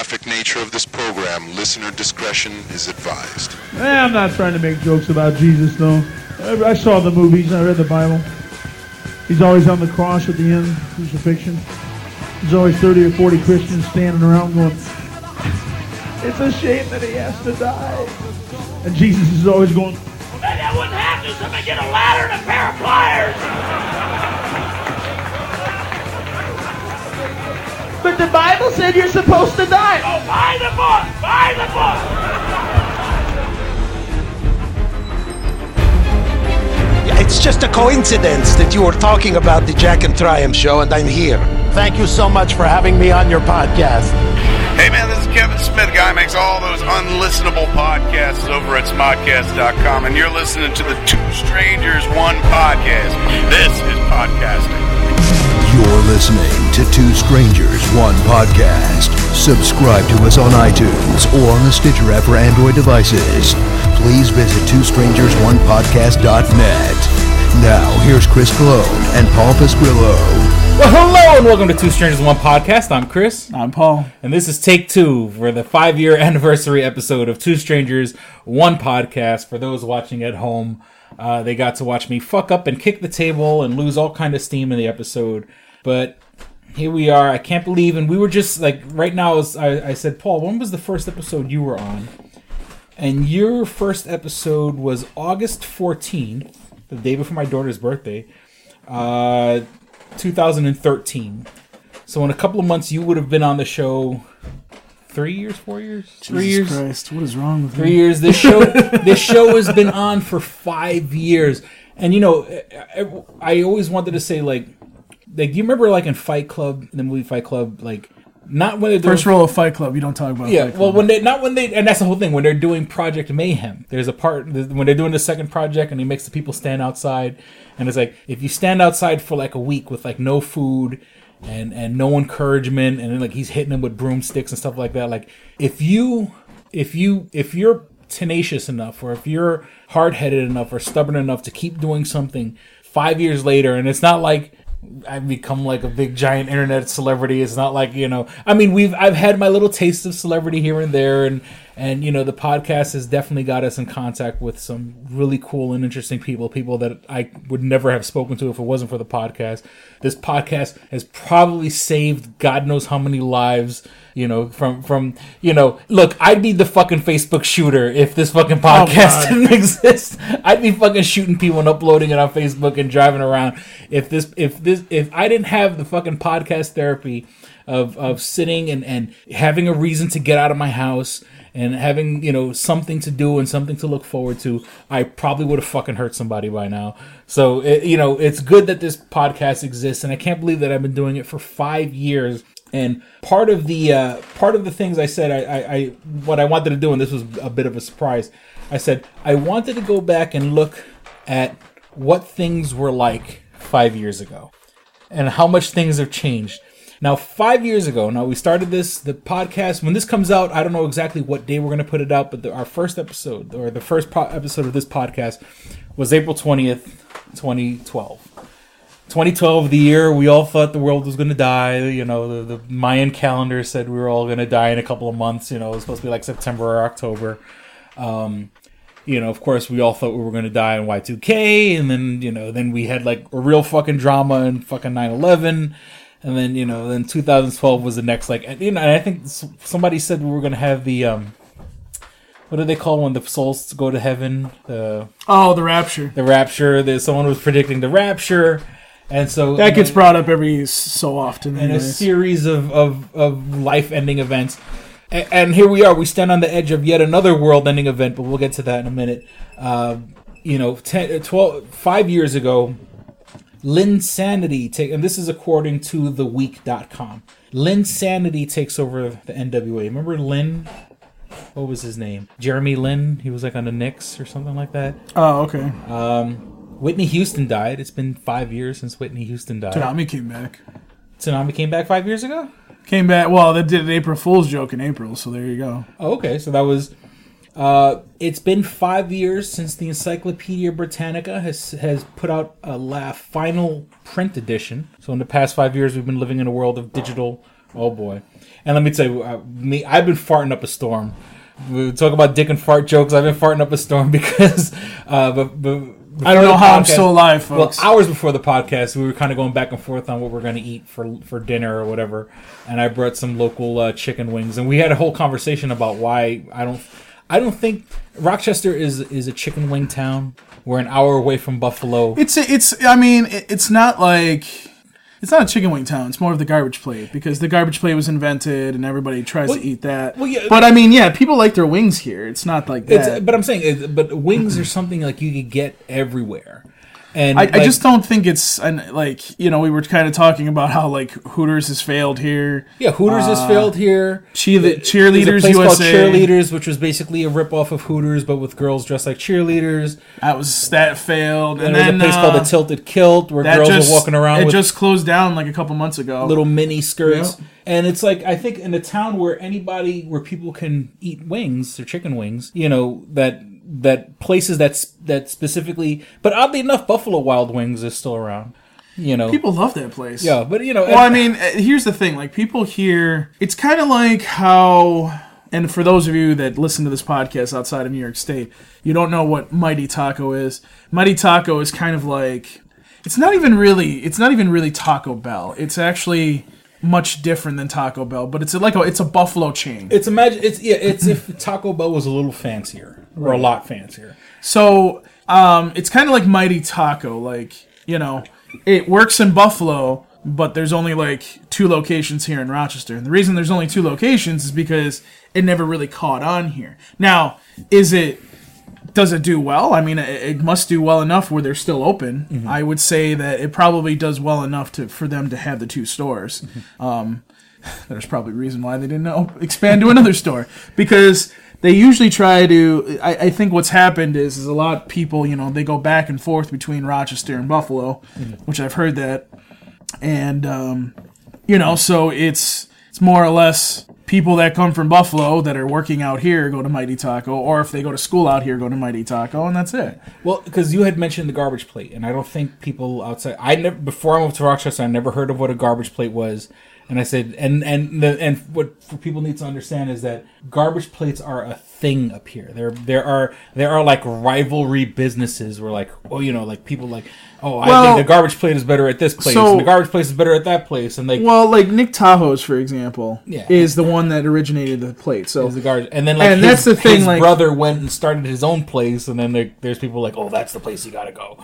graphic nature of this program, listener discretion is advised. Eh, I'm not trying to make jokes about Jesus, though. I, saw the movies. I read the Bible. He's always on the cross at the end, crucifixion. There's always 30 or 40 Christians standing around going, It's a shame that he has to die. And Jesus is always going, Well, maybe I wouldn't have to. Somebody get a ladder and a pair of pliers. But the Bible said you're supposed to die. Oh, buy the book. Buy the book. It's just a coincidence that you were talking about the Jack and Triumph show and I'm here. Thank you so much for having me on your podcast. Hey man, this is Kevin Smith, guy who makes all those unlistenable podcasts over at smodcast.com, and you're listening to the Two Strangers One podcast. This is podcasting. You're listening to Two Strangers, One Podcast. Subscribe to us on iTunes or on the Stitcher app for Android devices. Please visit twostrangersonepodcast.net. Now, here's Chris Cologne and Paul Pasquillo. Well, hello and welcome to Two Strangers One Podcast. I'm Chris, I'm Paul. and this is take two for the five year anniversary episode of Two Strangers One Podcast. For those watching at home, uh, they got to watch me fuck up and kick the table and lose all kind of steam in the episode. But here we are. I can't believe, and we were just like right now. is- I, I said, Paul, when was the first episode you were on? And your first episode was August 14th, the day before my daughter's birthday, uh, 2013. So in a couple of months, you would have been on the show. Three years, four years, three years, Christ, what is wrong with three years. This show, this show has been on for five years, and you know, I, I always wanted to say like, like, do you remember like in Fight Club, the movie Fight Club, like, not when they're doing, First rule of Fight Club, you don't talk about yeah, well, when they not when they, and that's the whole thing. When they're doing Project Mayhem, there's a part when they're doing the second project, and he makes the people stand outside, and it's like if you stand outside for like a week with like no food and and no encouragement, and like he's hitting them with broomsticks and stuff like that. Like if you if you if you're tenacious enough, or if you're hard headed enough, or stubborn enough to keep doing something five years later, and it's not like I've become like a big giant internet celebrity. It's not like you know. I mean, we've I've had my little taste of celebrity here and there, and and you know the podcast has definitely got us in contact with some really cool and interesting people. People that I would never have spoken to if it wasn't for the podcast. This podcast has probably saved God knows how many lives. You know, from from you know, look, I'd be the fucking Facebook shooter if this fucking oh, podcast didn't exist. I'd be fucking shooting people and uploading it on Facebook and driving around. If this, if this, if I didn't have the fucking podcast therapy of of sitting and and having a reason to get out of my house and having you know something to do and something to look forward to, I probably would have fucking hurt somebody by now. So it, you know, it's good that this podcast exists, and I can't believe that I've been doing it for five years. And part of the uh, part of the things I said, I, I, I what I wanted to do, and this was a bit of a surprise. I said I wanted to go back and look at what things were like five years ago, and how much things have changed. Now, five years ago, now we started this the podcast. When this comes out, I don't know exactly what day we're going to put it out, but the, our first episode or the first po- episode of this podcast was April twentieth, twenty twelve. 2012, the year we all thought the world was going to die. You know, the, the Mayan calendar said we were all going to die in a couple of months. You know, it was supposed to be like September or October. Um, you know, of course, we all thought we were going to die in Y2K, and then you know, then we had like a real fucking drama in fucking 9/11, and then you know, then 2012 was the next like, and, you know, and I think somebody said we were going to have the um, what do they call when the souls go to heaven? The oh, the Rapture. the rapture. There's someone was predicting the rapture, and so That gets brought up every so often. and a series of, of, of life ending events. And, and here we are. We stand on the edge of yet another world ending event, but we'll get to that in a minute. Uh, you know, 10, 12, five years ago, Linsanity, take, and this is according to theweek.com. Linsanity takes over the NWA. Remember Lin? What was his name? Jeremy Lin. He was like on the Knicks or something like that. oh, okay. Um, Whitney Houston died. It's been five years since Whitney Houston died. Tsunami came back. Tsunami came back five years ago? Came back. Well, they did an April Fool's joke in April, so there you go. Oh, okay, so that was. Uh, it's been five years since the Encyclopedia Britannica has has put out a la final print edition. So in the past five years, we've been living in a world of digital Oh boy. And let me tell you, uh, me, I've been farting up a storm. We talk about dick and fart jokes. I've been farting up a storm because, uh, but, but I don't know how I'm still alive, folks. Well, hours before the podcast, we were kind of going back and forth on what we're going to eat for for dinner or whatever. And I brought some local uh, chicken wings, and we had a whole conversation about why I don't, I don't think Rochester is is a chicken wing town. We're an hour away from Buffalo. It's it's. I mean, it- it's not like it's not a chicken wing town. It's more of the garbage plate because the garbage plate was invented and everybody tries Well- to eat that. well, yeah, but I mean, yeah, people like their wings here. It's not like It's, that. but I'm saying, but wings are something like you could get everywhere. And I, I just don't think it's and like you know we were kind of talking about how like Hooters has failed here. Yeah, Hooters has Uh, failed here. Cheer- There's a Cheerleaders place called USA. Cheerleaders, which was basically a ripoff of Hooters, but with girls dressed like cheerleaders. That was that failed, and, And there's then a place uh, called the Tilted Kilt, where that girls just, are walking around It with just closed down like a couple months ago. little mini skirts. Yeah. And it's like I think in a town where anybody, where people can eat wings or chicken wings, you know that that places that's that specifically. But oddly enough, Buffalo Wild Wings is still around. You know, People love that place. yeah, but you know, Well, I mean, uh, here's the thing. Like, people here, it's kind of like how, and for those of you that listen to this podcast outside of New York State, you don't know what Mighty Taco is. Mighty Taco is kind of like, it's not even really, it's not even really Taco Bell. It's actually much different than Taco Bell, but it's like a, it's a Buffalo chain. It's imagine it's yeah it's if Taco Bell was a little fancier or a lot fancier. So um, it's kind of like Mighty Taco. Like you know, it works in Buffalo, but there's only like two locations here in Rochester. And the reason there's only two locations is because it never really caught on here. Now, is it? Does it do well? I mean, it, must do well enough where they're still open. I would say that it probably does well enough to for them to have the two stores. Um, there's probably a reason why they didn't op- expand to another store because they usually try to I, I think what's happened is is a lot of people you know they go back and forth between rochester and buffalo which i've heard that and um, you know so it's it's more or less people that come from buffalo that are working out here go to mighty taco or if they go to school out here go to mighty taco and that's it Well, because you had mentioned the garbage plate, and I don't think people outside. I never before I moved to Rochester, I never heard of what a garbage plate was. And I said, and and the, and what for people need to understand is that garbage plates are a thing up here. There there are there are like rivalry businesses where like oh you know like people like oh I think the garbage plate is better at this place so- and the garbage place is better at that place and like well like nick tahou's for example Yeah. is the one that originated the plate so is the garbage and then like And his, that's the thing, his like- brother went and started his own place and then there, there's people like oh that's the place you gotta go.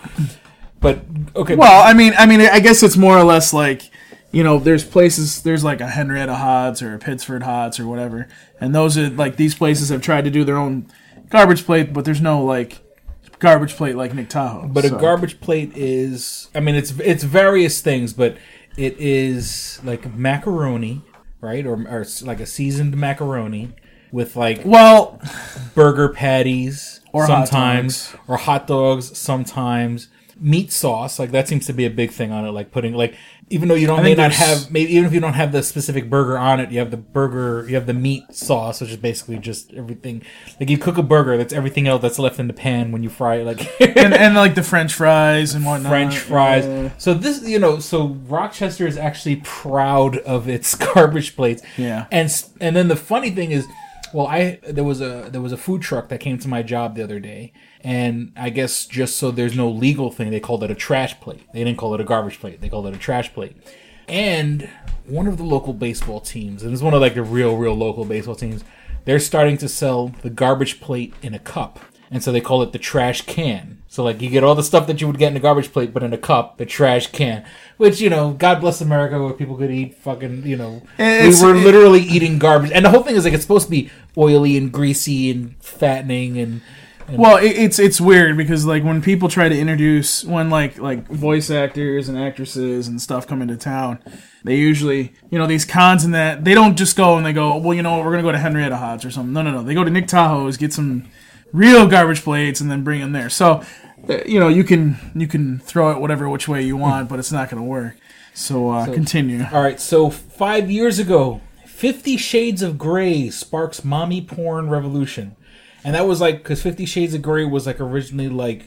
But okay, Well, I mean, I mean, I guess it's more or less like, you know, there's places, there's like a Henrietta Hots or a Pittsford Hots or whatever, and those are like these places have tried to do their own garbage plate, but there's no like garbage plate like Nick Tahou. But so. a garbage plate is, I mean, it's it's various things, but it is like macaroni, right, or, or it's like a seasoned macaroni with like Well, burger patties Or hot sometimes, or hot dogs sometimes. Meat sauce, like that seems to be a big thing on it. Like putting like, even though you don't I may not have maybe even if you don't have the specific burger on it, you have the burger, you have the meat sauce, which is basically just everything. Like you cook a burger, that's everything else that's left in the pan when you fry it. Like and, and like the French fries and whatnot. French fries. Yeah. So this, you know, so Rochester is actually proud of its garbage plates. Yeah. And and then the funny thing is, well, I there was a there was a food truck that came to my job the other day, and I guess just so there's no legal thing, they called it a trash plate. They didn't call it a garbage plate. They called it a trash plate. And one of the local baseball teams, and it's one of like the real, real local baseball teams, they're starting to sell the garbage plate in a cup. And so they call it the trash can. So like you get all the stuff that you would get in a garbage plate, but in a cup, the trash can. Which, you know, God bless America where people could eat fucking, you know, It's- we were it- literally eating garbage. And the whole thing is like it's supposed to be oily and greasy and fattening and Well, it, it's it's weird because like when people try to introduce when like like voice actors and actresses and stuff come into town, they usually you know these cons and that they don't just go and they go well you know what we're gonna go to Henrietta Hots or something. No, no, no. They go to Nick Tahou's, get some real garbage plates, and then bring them there. So uh, you know you can you can throw it whatever which way you want, but it's not gonna work. So, uh, continue. All right, so five years ago, Fifty Shades of Grey sparks mommy porn revolution, and that was like because Fifty Shades of Grey was like originally like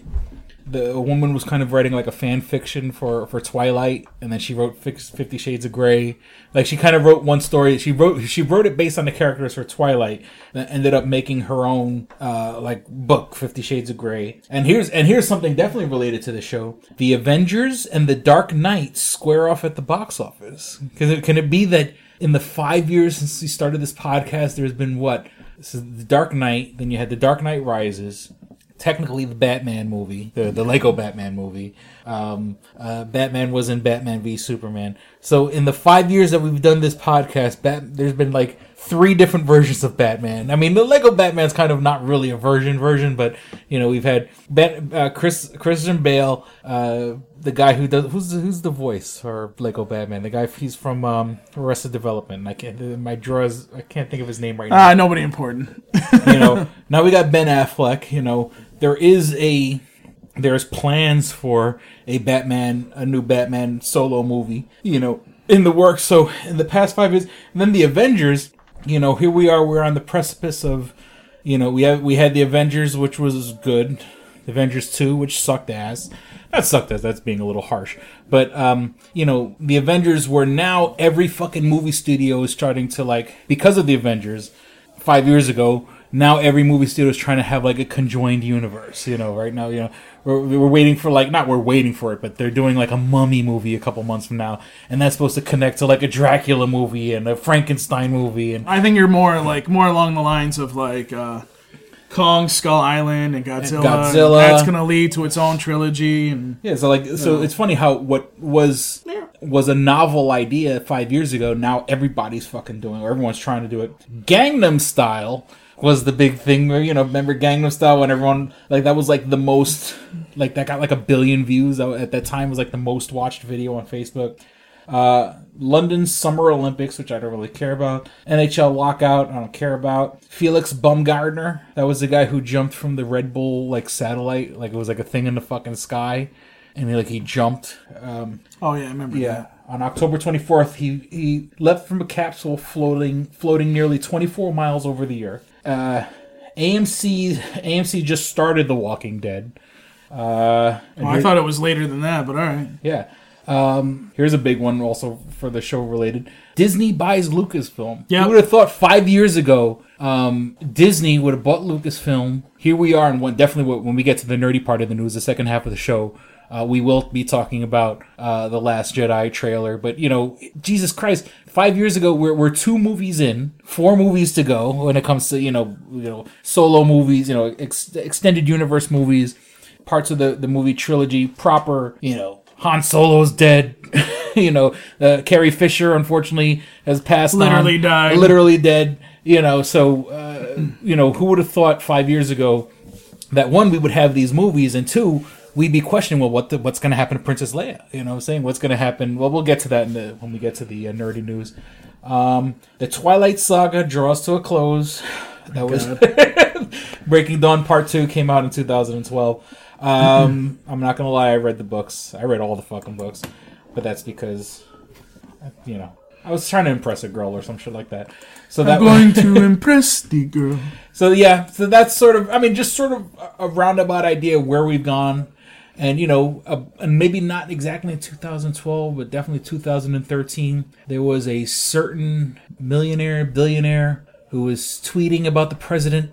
the a woman was kind of writing like a fan fiction for for Twilight, and then she wrote Fifty Shades of Grey. Like she kind of wrote one story. She wrote she wrote it based on the characters for Twilight, and ended up making her own uh, like book, Fifty Shades of Grey. And here's and here's something definitely related to the show: the Avengers and the Dark Knight square off at the box office. Can it, can it be that in the five years since we started this podcast, there's been what? This is the Dark Knight. Then you had the Dark Knight Rises technically the Batman movie, the the Lego Batman movie. Um, uh, Batman was in Batman v Superman. So in the five years that we've done this podcast, Bat- there's been like three different versions of Batman. I mean, the Lego Batman's kind of not really a version version, but you know we've had Bat- uh, Chris Christian Bale, uh, the guy who does who's the, who's the voice for Lego Batman, the guy he's from um, Arrested Development. I can't my drawers I can't think of his name right now Ah, nobody important. you know now we got ben affleck you know there is a there's plans for a batman a new batman solo movie you know in the works so in the past five years and then the avengers you know here we are we're on the precipice of you know we have we had the avengers which was good avengers 2 which sucked ass that sucked ass that's being a little harsh but um you know the avengers were now every fucking movie studio is starting to like because of the avengers five years ago. Now every movie studio is trying to have like a conjoined universe. You know, right now, you know, we're, we're waiting for like not we're waiting for it, but they're doing like a Mummy movie a couple months from now, and that's supposed to connect to like a Dracula movie and a Frankenstein movie, and I think you're more like more along the lines of like uh, Kong, Skull Island, and Godzilla. Godzilla. That's gonna lead to its own trilogy, and yeah. So like, so it's funny how what was was a novel idea five years ago. Now everybody's fucking doing. Or everyone's trying to do it. Gangnam Style was the big thing. Where you know, remember Gangnam Style when everyone like that was like the most like that got like a billion views at that time was like the most watched video on Facebook. Uh, London Summer Olympics, which I don't really care about. NHL lockout, I don't care about. Felix Baumgartner, that was the guy who jumped from the Red Bull like satellite, like it was like a thing in the fucking sky, and he, like he jumped. Um, oh yeah, I remember yeah. that. On October 24th, he, he left from a capsule floating floating nearly 24 miles over the earth. Uh, AMC AMC just started The Walking Dead. Uh, and Oh, I thought it was later than that, but all right. yeah. Um, here's a big one also for the show related. Disney buys Lucasfilm. Yeah. You would have thought five years ago, um, Disney would have bought Lucasfilm. Here we are, and definitely when we get to the nerdy part of the news, the second half of the show, uh, we will be talking about uh, the Last Jedi trailer. But you know, Jesus Christ, five years ago, we're, we're two movies in, four movies to go when it comes to you know, you know, solo movies, you know, ex- extended universe movies, parts of the the movie trilogy proper. You know, Han Solo's dead. you know, uh, Carrie Fisher unfortunately has passed on. Literally died. Literally dead. You know, so uh, you know, who would have thought five years ago that one we would have these movies and two we'd be questioning well what the, what's going to happen to Princess Leia? You know what I'm saying? What's going to happen? Well we'll get to that in the, when we get to the uh, nerdy news. Um, the Twilight Saga draws to a close. That was Breaking Dawn Part 2 came out in 2012 um, I'm not gonna lie I read the books. I read all the fucking books. But that's because you know I was trying to impress a girl or some shit like that. So that I'm going to impress the girl. so yeah, so that's sort of, I mean, just sort of a- a roundabout idea of where we've gone, and you know, uh, and maybe not exactly in 2012, but definitely 2013. There was a certain millionaire, billionaire who was tweeting about the president.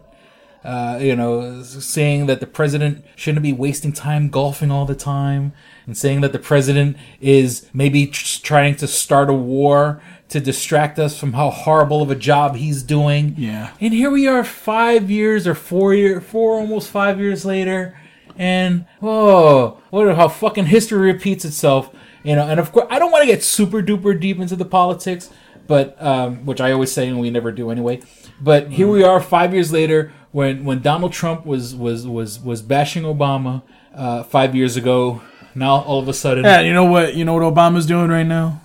Uh, you know, saying that the president shouldn't be wasting time golfing all the time, and saying that the president is maybe tr- trying to start a war to distract us from how horrible of a job he's doing. Yeah. And here we are, five years or four year, four almost five years later, and whoa, what how fucking history repeats itself. You know, and of course, I don't want to get super duper deep into the politics, but um, which I always say and we never do anyway. But here we are, five years later, when when Donald Trump was was was was bashing Obama uh, five years ago. Now all of a sudden, Yeah, you know what? You know what Obama's doing right now?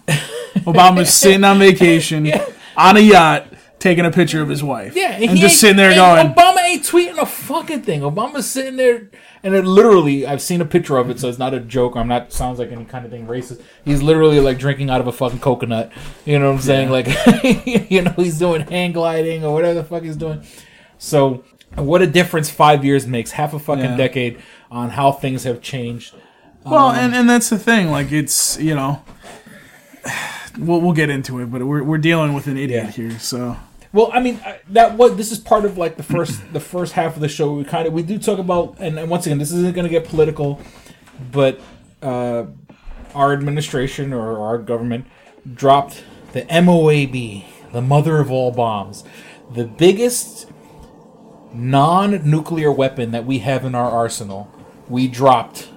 Obama's sitting on vacation on a yacht, taking a picture of his wife. Yeah, and he just sitting there and going, Obama ain't tweeting a fucking thing. Obama's sitting there, and it literally, I've seen a picture of it, so it's not a joke. I'm not sounds like any kind of thing racist. He's literally like drinking out of a fucking coconut. You know what I'm saying? Like, you know, he's doing hang gliding or whatever the fuck he's doing. So what a difference five years makes. Half a fucking Yeah. decade on how things have changed. Well, Um, and, and that's the thing. Like, it's, you know, we'll, we'll get into it, but we're, we're dealing with an idiot Yeah. here. So, Well, I mean that what this is part of like the first the first half of the show. We kind of we do talk about, and, and once again, this isn't going to get political, but uh, our administration or our government dropped the MOAB, the mother of all bombs, the biggest non-nuclear weapon that we have in our arsenal. We dropped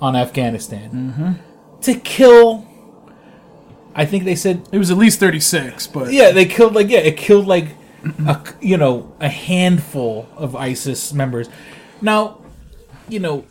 on Afghanistan to kill. I think they said it was at least 36, but. yeah, they killed like yeah, it killed like a you know a handful of ISIS members. Now, you know,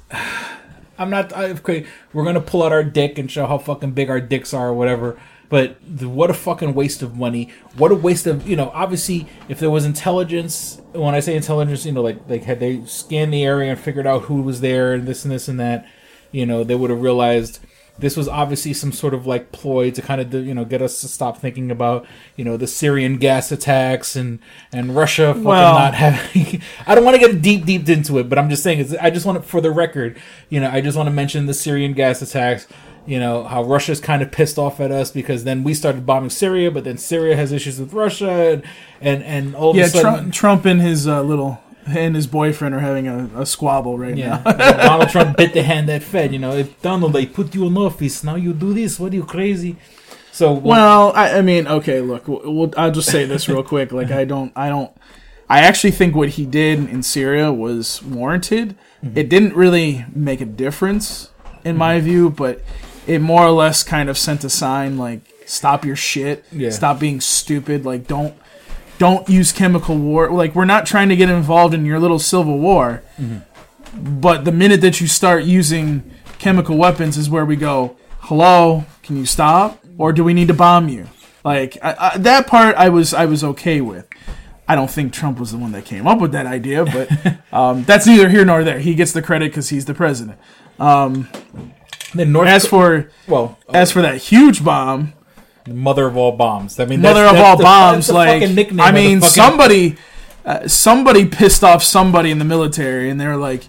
I'm not. I, okay, we're gonna pull out our dick and show how fucking big our dicks are or whatever. But the, what a fucking waste of money! What a waste of you know. Obviously, if there was intelligence, when I say intelligence, you know, like like had they scanned the area and figured out who was there and this and this and that, you know, they would have realized this was obviously some sort of like ploy to kind of you know get us to stop thinking about you know the Syrian gas attacks and and Russia fucking Well- not having. I don't want to get deep deep into it, but I'm just saying I just want to for the record, you know, I just want to mention the Syrian gas attacks. You know how Russia's kind of pissed off at us because then we started bombing Syria, but then Syria has issues with Russia, and and, and all of Yeah, a sudden, Trump, Trump and his uh, little and his boyfriend are having a, a squabble right Yeah, now. Donald Trump bit the hand that fed. You know, if Donald, they put you in office, now you do this. What are you crazy? So Well, I, I mean, okay, look, we'll, we'll, I'll just say this real quick. Like, I don't, I don't, I actually think what he did in Syria was warranted. Mm-hmm. It didn't really make a difference, in my view, but it more or less kind of sent a sign like, stop your shit, Yeah. stop being stupid, like, don't. Don't use chemical war. Like we're not trying to get involved in your little civil war, but the minute that you start using chemical weapons is where we go hello can you stop? Or do we need to bomb you? Like I, I, that part i was i was okay with. I don't think trump was the one that came up with that idea but um, that's neither here nor there. He gets the credit because he's the president. Um, then North as for well, as for that huge bomb mother of all bombs. I mean, mother that's, of that's all the- bombs like i mean fucking- somebody uh, somebody pissed off somebody in the military and they're like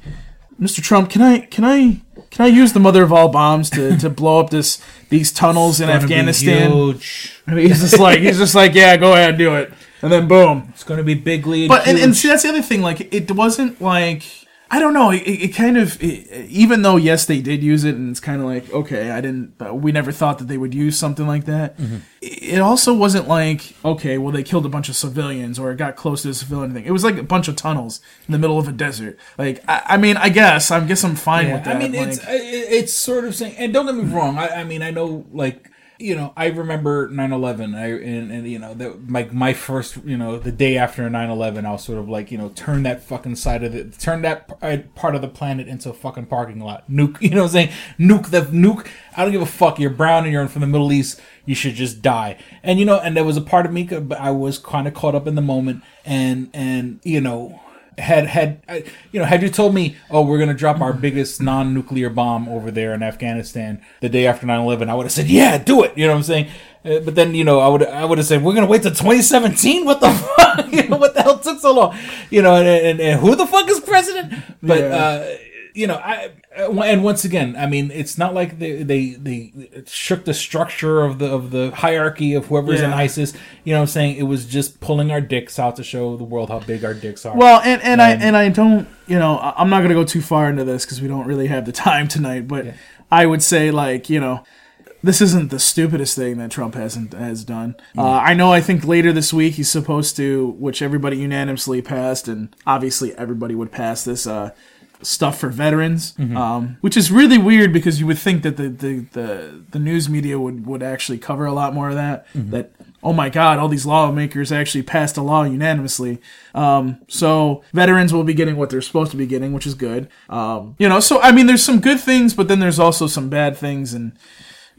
mr trump can i can i can i use the mother of all bombs to, to blow up this these tunnels in It's gonna be afghanistan huge. and he's just like he's just like yeah go ahead and do it and then boom It's going to be bigly. And but and, and see that's the other thing like it wasn't like i don't know it, it kind of it, even though yes they did use it and it's kind of like okay i didn't we never thought that they would use something like that Mm-hmm. it also wasn't like okay well they killed a bunch of civilians or it got close to a civilian thing it was like a bunch of tunnels in the middle of a desert like i, I mean i guess i guess i'm fine Yeah, with that I mean, like, it's it's sort of saying, and don't get me wrong. I, I mean, I know, like, you know, I remember 9-11, I and, and you know, that like my first, you know, the day after 9-11, I was sort of like, you know, turn that fucking side of the, turn that uh, part of the planet into a fucking parking lot, nuke. You know what I'm saying? Nuke the nuke. I don't give a fuck. You're brown and you're from the Middle East. You should just die. And you know, and there was a part of me, but I was kind of caught up in the moment, and and you know had had you know had you told me oh we're gonna drop our biggest non-nuclear bomb over there in afghanistan the day after 9-11 i would have said yeah do it. You know what i'm saying? Uh, but then you know i would i would have said we're gonna wait till 2017 what the fuck? You know what the hell took so long? You know and, and, and who the fuck is president? But Yeah. uh you know, I uh, and once again, I mean, it's not like they they they shook the structure of the of the hierarchy of whoever's in ISIS. You know, what I'm saying it was just pulling our dicks out to show the world how big our dicks are. Well, and, and I Um, and I don't, you know, I- I'm not gonna go too far into this because we don't really have the time tonight. But I would say, like, you know, this isn't the stupidest thing that Trump hasn't has done. Uh, I know. I think later this week he's supposed to, which everybody unanimously passed, and obviously everybody would pass this. Uh, stuff for veterans, um, which is really weird because you would think that the, the, the, the news media would, would actually cover a lot more of that. That oh my god, all these lawmakers actually passed a law unanimously. Um, so veterans will be getting what they're supposed to be getting, which is good. Um, you know, so I mean, there's some good things, but then there's also some bad things, and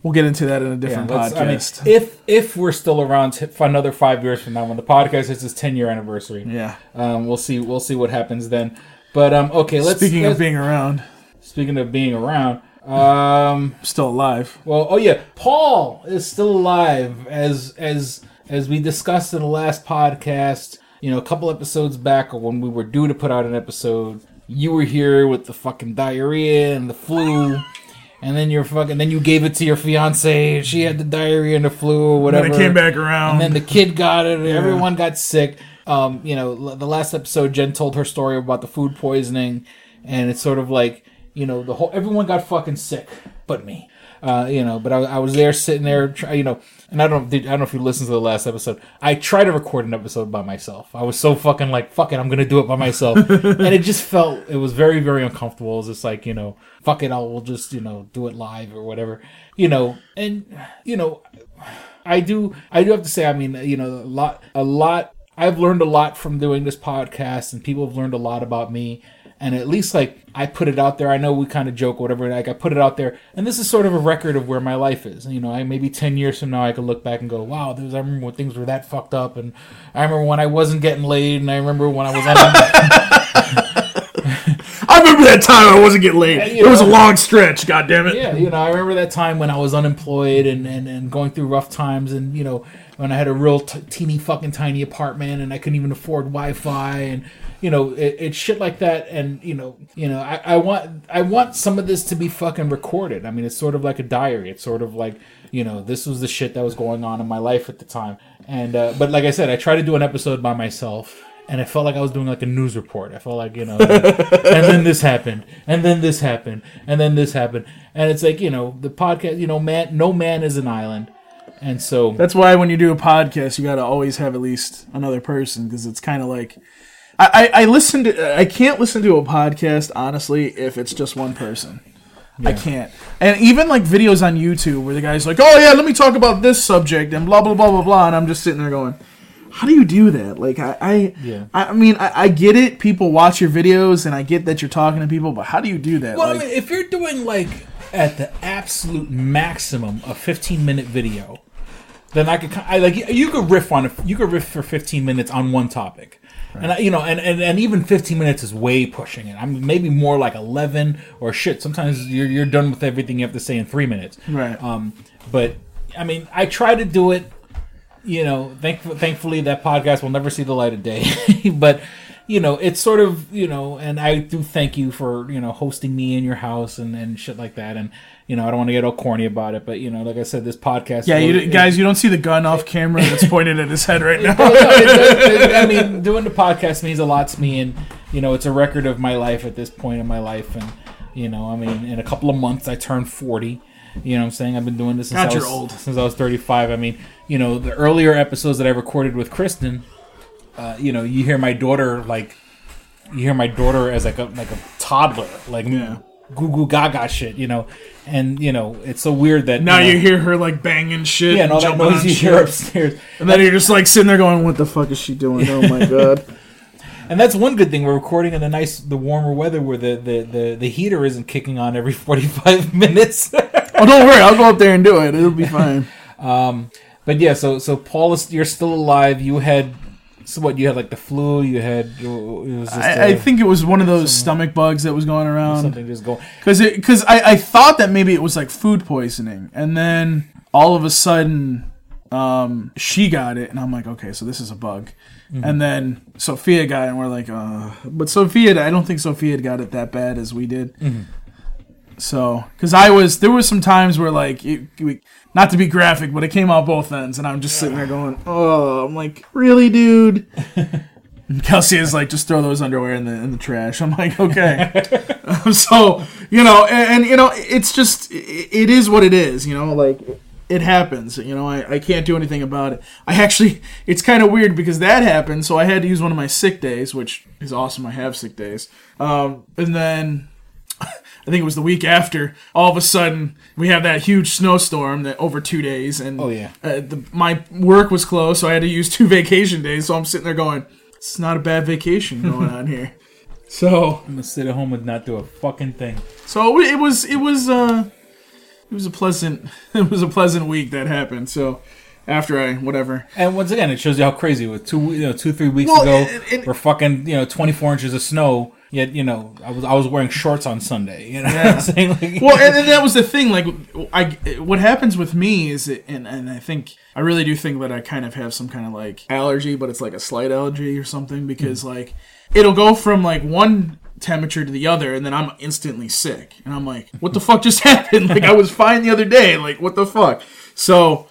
we'll get into that in a different let's- I mean, podcast. if if we're still around t- for another five years from now, when the podcast hits its ten year anniversary, yeah. um, we'll see we'll see what happens then. But um, okay, let's Speaking let's- of being around, speaking of being around, um, still alive. Well, oh yeah, Paul is still alive as as as we discussed in the last podcast. you know, a couple episodes back, or when we were due to put out an episode, you were here with the fucking diarrhea and the flu. And then you're fucking. Then you gave it to your fiance. She had the diarrhea and the flu or whatever. it came back around. And then the kid got it. And Everyone got sick. Um, you know, l- the last episode, Jen told her story about the food poisoning, and it's sort of like, you know, the whole everyone got fucking sick, but me. Uh, you know, but I, I was there sitting there, try, you know, and I don't, I don't know if you listened to the last episode. I tried to record an episode by myself. I was so fucking like, fuck it, I'm gonna do it by myself, and it just felt, it was very, very uncomfortable. It was just like, you know, fuck it, I'll we'll just, you know, do it live or whatever, you know, and you know, I do I do have to say I mean you know a lot a lot I've learned a lot from doing this podcast and people have learned a lot about me and at least like I put it out there I know we kind of joke or whatever like I put it out there and this is sort of a record of where my life is you know I maybe 10 years from now I could look back and go wow there was, I remember when things were that fucked up and I remember when I wasn't getting laid and I remember when I was I remember that time I wasn't getting laid. you It was a long stretch. God damn it. yeah, you know, I remember that time when I was unemployed and, and, and going through rough times, and you know, when I had a real t- teeny fucking tiny apartment and I couldn't even afford Wi-Fi, and you know, it, it's shit like that. And you know, you know, I, I want I want some of this to be fucking recorded. I mean, it's sort of like a diary. It's sort of like you know, this was the shit that was going on in my life at the time. And uh, but like I said, I tried to do an episode by myself. And I felt like I was doing like a news report. I felt like, you know, and then this happened, and then this happened, and then this happened. And it's like, you know, the podcast, you know, man, no man is an island. And so, That's why when you do a podcast, you got to always have at least another person because it's kind of like. I, I, I listen to I can't listen to a podcast honestly if it's just one person. I can't. And even like videos on YouTube where the guy's like, "Oh yeah, let me talk about this subject," and blah blah blah blah blah, and I'm just sitting there going, "How do you do that?" Like I I Yeah. I, I mean I, I get it. People watch your videos, and I get that you're talking to people, but how do you do that? well, like, I mean, if you're doing like at the absolute maximum a 15 minute video, then I could, I like you could riff on it. You could riff for 15 minutes on one topic. And I, you know, and, and, and even 15 minutes is way pushing it. I mean, maybe more like 11 or shit. Sometimes you're, you're done with everything you have to say in three minutes. Right. Um, but I mean, I try to do it. You know, thank, thankfully that podcast will never see the light of day. but you know, it's sort of you know, and I do thank you for you know hosting me in your house and and shit like that. And you know, I don't want to get all corny about it, but you know, like I said, this podcast. yeah, you, it- guys, you don't see the gun off camera that's pointed at his head right now. no, it it- I mean, doing the podcast means a lot to me, and you know, it's a record of my life at this point in my life, and you know, I mean, in a couple of months, I turn forty. You know, what I'm saying I've been doing this since God, I was old. since I was 35. I mean, you know, the earlier episodes that I recorded with Kristen, uh, you know, you hear my daughter like, you hear my daughter as like a like a toddler, like Yeah. goo goo gaga shit, you know, and you know, it's so weird that now you, know, you hear her like banging shit. yeah, and all that noise you hear upstairs. And then you're just like sitting there going, "What the fuck is she doing? Oh my god!" And that's one good thing. We're recording in the nice, the warmer weather where the, the, the, the heater isn't kicking on every 45 minutes. oh, don't worry, I'll go up there and do it. It'll be fine. um, but yeah, so so Paul, is, you're still alive. You had, so what, you had like the flu, you had, it was just I, I uh, think it was one of those stomach bugs that was going around something just going. because because I, I thought that maybe it was like food poisoning, and then all of a sudden, um, she got it, and I'm like, okay, so this is a bug. And then Sophia got it, and we're like, uh, but Sophia, I don't think Sophia had got it that bad as we did. So, because I was, there was some times where like, it, we, not to be graphic, but it came out both ends, and I'm just sitting there going, oh, I'm like, really, dude. Kelsey is like, just throw those underwear in the in the trash. I'm like, okay. so you know, and, and, you know, it's just, it, it is what it is. You know, like it happens. You know, I, I can't do anything about it. I actually, it's kind of weird because that happened, so I had to use one of my sick days, which is awesome. I have sick days, um, and then. I think it was the week after. All of a sudden, we have that huge snowstorm that over two days, and Oh, yeah. uh, the, my work was closed, so I had to use two vacation days. So I'm sitting there going, "It's not a bad vacation going on here." So, I'm gonna sit at home and not do a fucking thing. so it was, it was, uh, it was a pleasant, it was a pleasant week that happened. So, after I whatever, And once again, it shows you how crazy it was. Two, you know, two, three weeks Well, ago, and- and- we're fucking, you know, 24 inches of snow, Yet you know, I was I was wearing shorts on Sunday. You know, what I'm saying? Like, well, and, and that was the thing. Like, I what happens with me is, it, and and I think I really do think that I kind of have some kind of like allergy, but it's like a slight allergy or something because hmm. like it'll go from like one temperature to the other, and then I'm instantly sick, and I'm like, what the fuck just happened? Like I was fine the other day. Like what the fuck? So.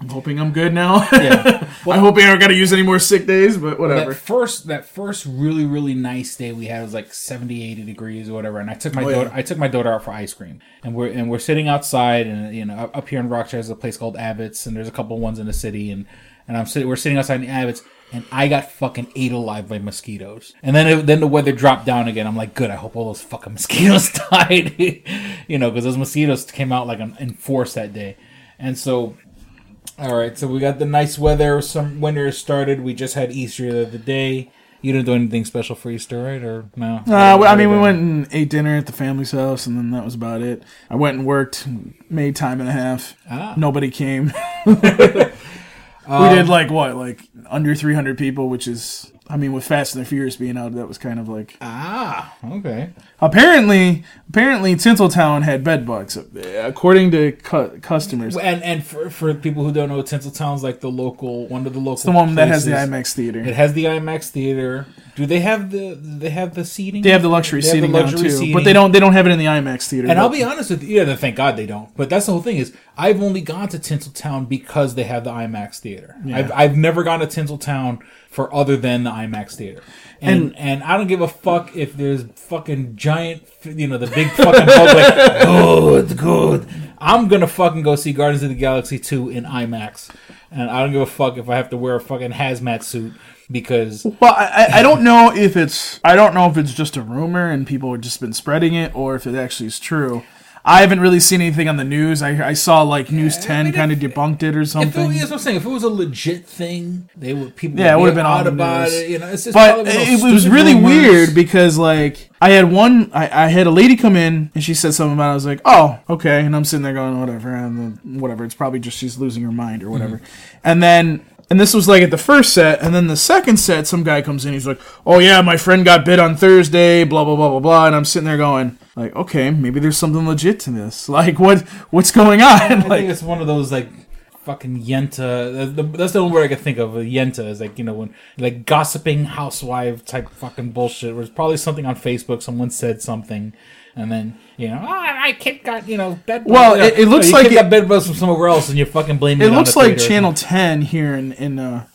I'm hoping I'm good now. Yeah. I'm hoping I don't got to use any more sick days, but whatever. that first that first really really nice day we had was like 70 80 degrees or whatever and i took my Oh, yeah. daughter i took my daughter out for ice cream and we're and we're sitting outside and you know up- up here in rochester there's a place called abbott's and there's a couple ones in the city and and i'm sitting we're sitting outside in abbott's and I got fucking ate alive by mosquitoes. And then it, then the weather dropped down again. I'm like, good. I hope all those fucking mosquitoes died. you know, because those mosquitoes came out like in force that day. And so all right, so we got the nice weather. Some winter started. We just had Easter the other day. You didn't do anything special for Easter, right? Or no? Uh, well, I mean, we went and ate dinner at the family's house, and then that was about it. I went and worked, made time and a half. Ah. Nobody came. we did like what, like under 300 people, which is, I mean, with Fast and the Furious being out, that was kind of like. Ah, okay. Apparently, apparently, Tinseltown had bed bugs, according to cu- customers. And and for, for people who don't know, Tinseltown's like the local one of the local. It's the one that has the. IMAX theater. It has the IMAX theater. Do they have the? They have the seating? They have the luxury They have the seating now too, seating. but they don't. They don't have it in the IMAX theater. And but- I'll be honest with you, yeah, thank God they don't. But that's the whole thing is I've only gone to Tinseltown because they have the IMAX theater. I've, I've never gone to Tinseltown for other than the IMAX theater. And, and I don't give a fuck if there's fucking giant, you know, the big fucking like, good, good. I'm gonna fucking go see Guardians of the Galaxy 2 in IMAX. And I don't give a fuck if I have to wear a fucking hazmat suit because Well, I, I- I don't know if it's I don't know if it's just a rumor and people have just been spreading it or if it actually is true. I haven't really seen anything on the news. I, I saw like News Ten mean, kind of debunked it or If it, something. that's what I'm saying. If it was a legit thing, they would people. Yeah, it would would've been on the about news. it. You know, it's just but probably one of it, it was really rumors. weird because like I had one I, I had a lady come in and she said something about it. I was like, oh okay, and I'm sitting there going whatever and whatever. It's probably just she's losing her mind or whatever. Mm-hmm. And then and this was like at the first set, and then the second set, some guy comes in. He's like, "Oh yeah, my friend got bit on Thursday." Blah blah blah blah blah. And I'm sitting there going, like, okay, maybe there's something legit to this. Like, what what's going on? I like, think it's one of those like fucking yenta. Uh, that's the only word I can think of. A yenta is like you know when like gossiping housewife type fucking bullshit. It's probably something on Facebook. Someone said something. And then you know, ah, oh, my kid got you know bed. bugs." Well, You know, it- it looks like it- got bed bugs from somewhere else, and you're fucking blaming. it It, looks like. Channel 10 here in in uh,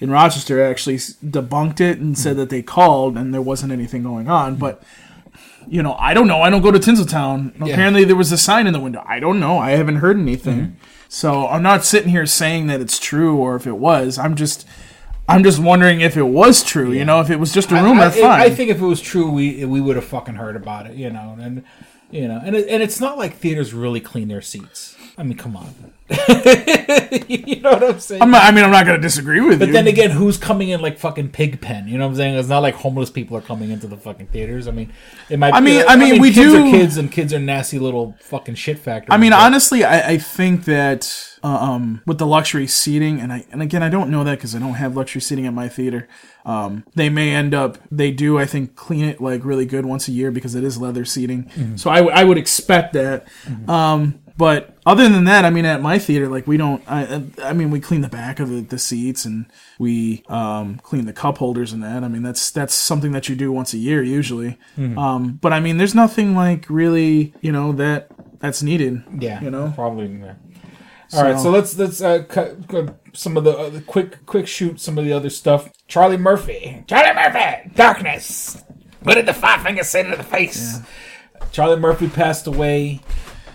in Rochester actually debunked it and said hmm. that they called and there wasn't anything going on. But you know, I don't know. I don't go to Tinseltown. Apparently, there was a sign in the window. I don't know. I haven't heard anything. Mm-hmm. So I'm not sitting here saying that it's true or if it was. I'm just. I'm just wondering if it was true. You know, if it was just a rumor, I, fine. I think if it was true, we we would have fucking heard about it, you know, and you know, and it, and it's not like theaters really clean their seats. I mean, come on, you know what I'm saying? I'm not, I mean, I'm not going to disagree with but you. But then again, who's coming in like fucking pig pen? You know what I'm saying? It's not like homeless people are coming into the fucking theaters. I mean, it might. I mean- you know, I mean, we kids do- are kids, and kids are nasty little fucking shit factories. I mean, but- honestly, I, I think that uh, um, with the luxury seating, and I and again, I don't know that because I don't have luxury seating at my theater. Um, they may end up, they do, I think, clean it like really good once a year because it is leather seating. So I, w- I would expect that. Um, but other than that, I mean, at my theater, like we don't. I, I mean, we clean the back of the, the seats and we um, clean the cup holders and that. I mean, that's that's something that you do once a year usually. Um, but I mean, there's nothing like really, you know, that that's needed. Yeah, you know. probably. Yeah. All right, so let's let's uh, cut, cut some of the uh, quick quick shoot some of the other stuff. Charlie Murphy, Charlie Murphy, darkness. What did the five fingers say to the face? Charlie Murphy passed away.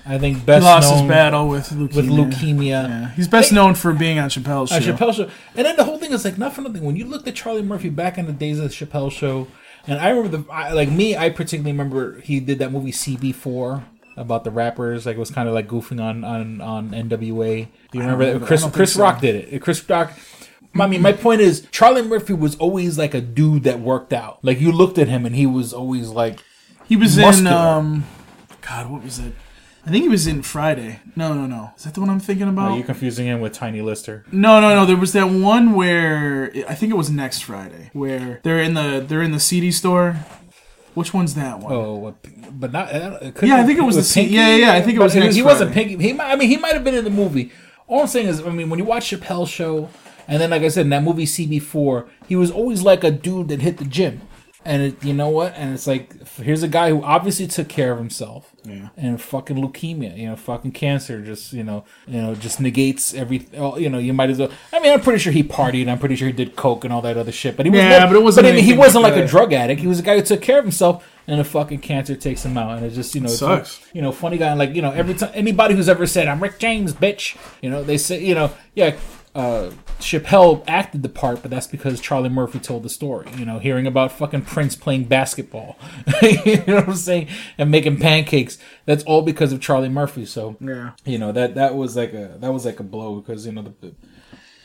I think He lost known his battle with leukemia. with leukemia. Yeah. He's best known for being on Chappelle's show. A Chappelle show, and then the whole thing is like not for nothing. When you looked at Charlie Murphy back in the days of the Chappelle show, and I remember the I, like me, I particularly remember he did that movie CB4 about the rappers. Like it was kind of like goofing on on on NWA. Do you remember that? Chris Chris so. Rock did it. Chris Rock. I mean, my point is, Charlie Murphy was always like a dude that worked out. Like you looked at him, and he was always like, He was in um, God, what was it? I think he was in Friday. No, no, no. Is that the one I'm thinking about? are you confusing him with Tiny Lister? No, no, no. There was that one where I think it was next Friday, where they're in the they're in the CD store, Which one's that one? Oh, what- but not. uh, could Yeah, I think it was with the se- yeah, yeah, I think it was but next He wasn't Friday. Pinky. He, might, I mean, he might have been in the movie. All I'm saying is, I mean, when you watch Chappelle's show, and then like I said, in that movie CB4, he was always like a dude that hit the gym. And it, you know what? And it's like, here's a guy who obviously took care of himself. Yeah. And fucking leukemia, you know, fucking cancer, just you know, you know, just negates every. oh, You know, you might as well. I mean, I'm pretty sure he partied. I'm pretty sure he did coke and all that other shit. But he was. Yeah, no- but it wasn't I mean, he wasn't like like a drug addict. He was a guy who took care of himself, and the fucking cancer takes him out. And it's just you know, it's Sucks. you know, funny guy. And like you know, every time anybody who's ever said I'm Rick James, bitch, you know, they say you know, yeah. Uh, Chappelle acted the part, but that's because Charlie Murphy told the story. You know, hearing about fucking Prince playing basketball, you know what I'm saying, and making pancakes. That's all because of Charlie Murphy. So Yeah. you know that that was like a that was like a blow because you know the. the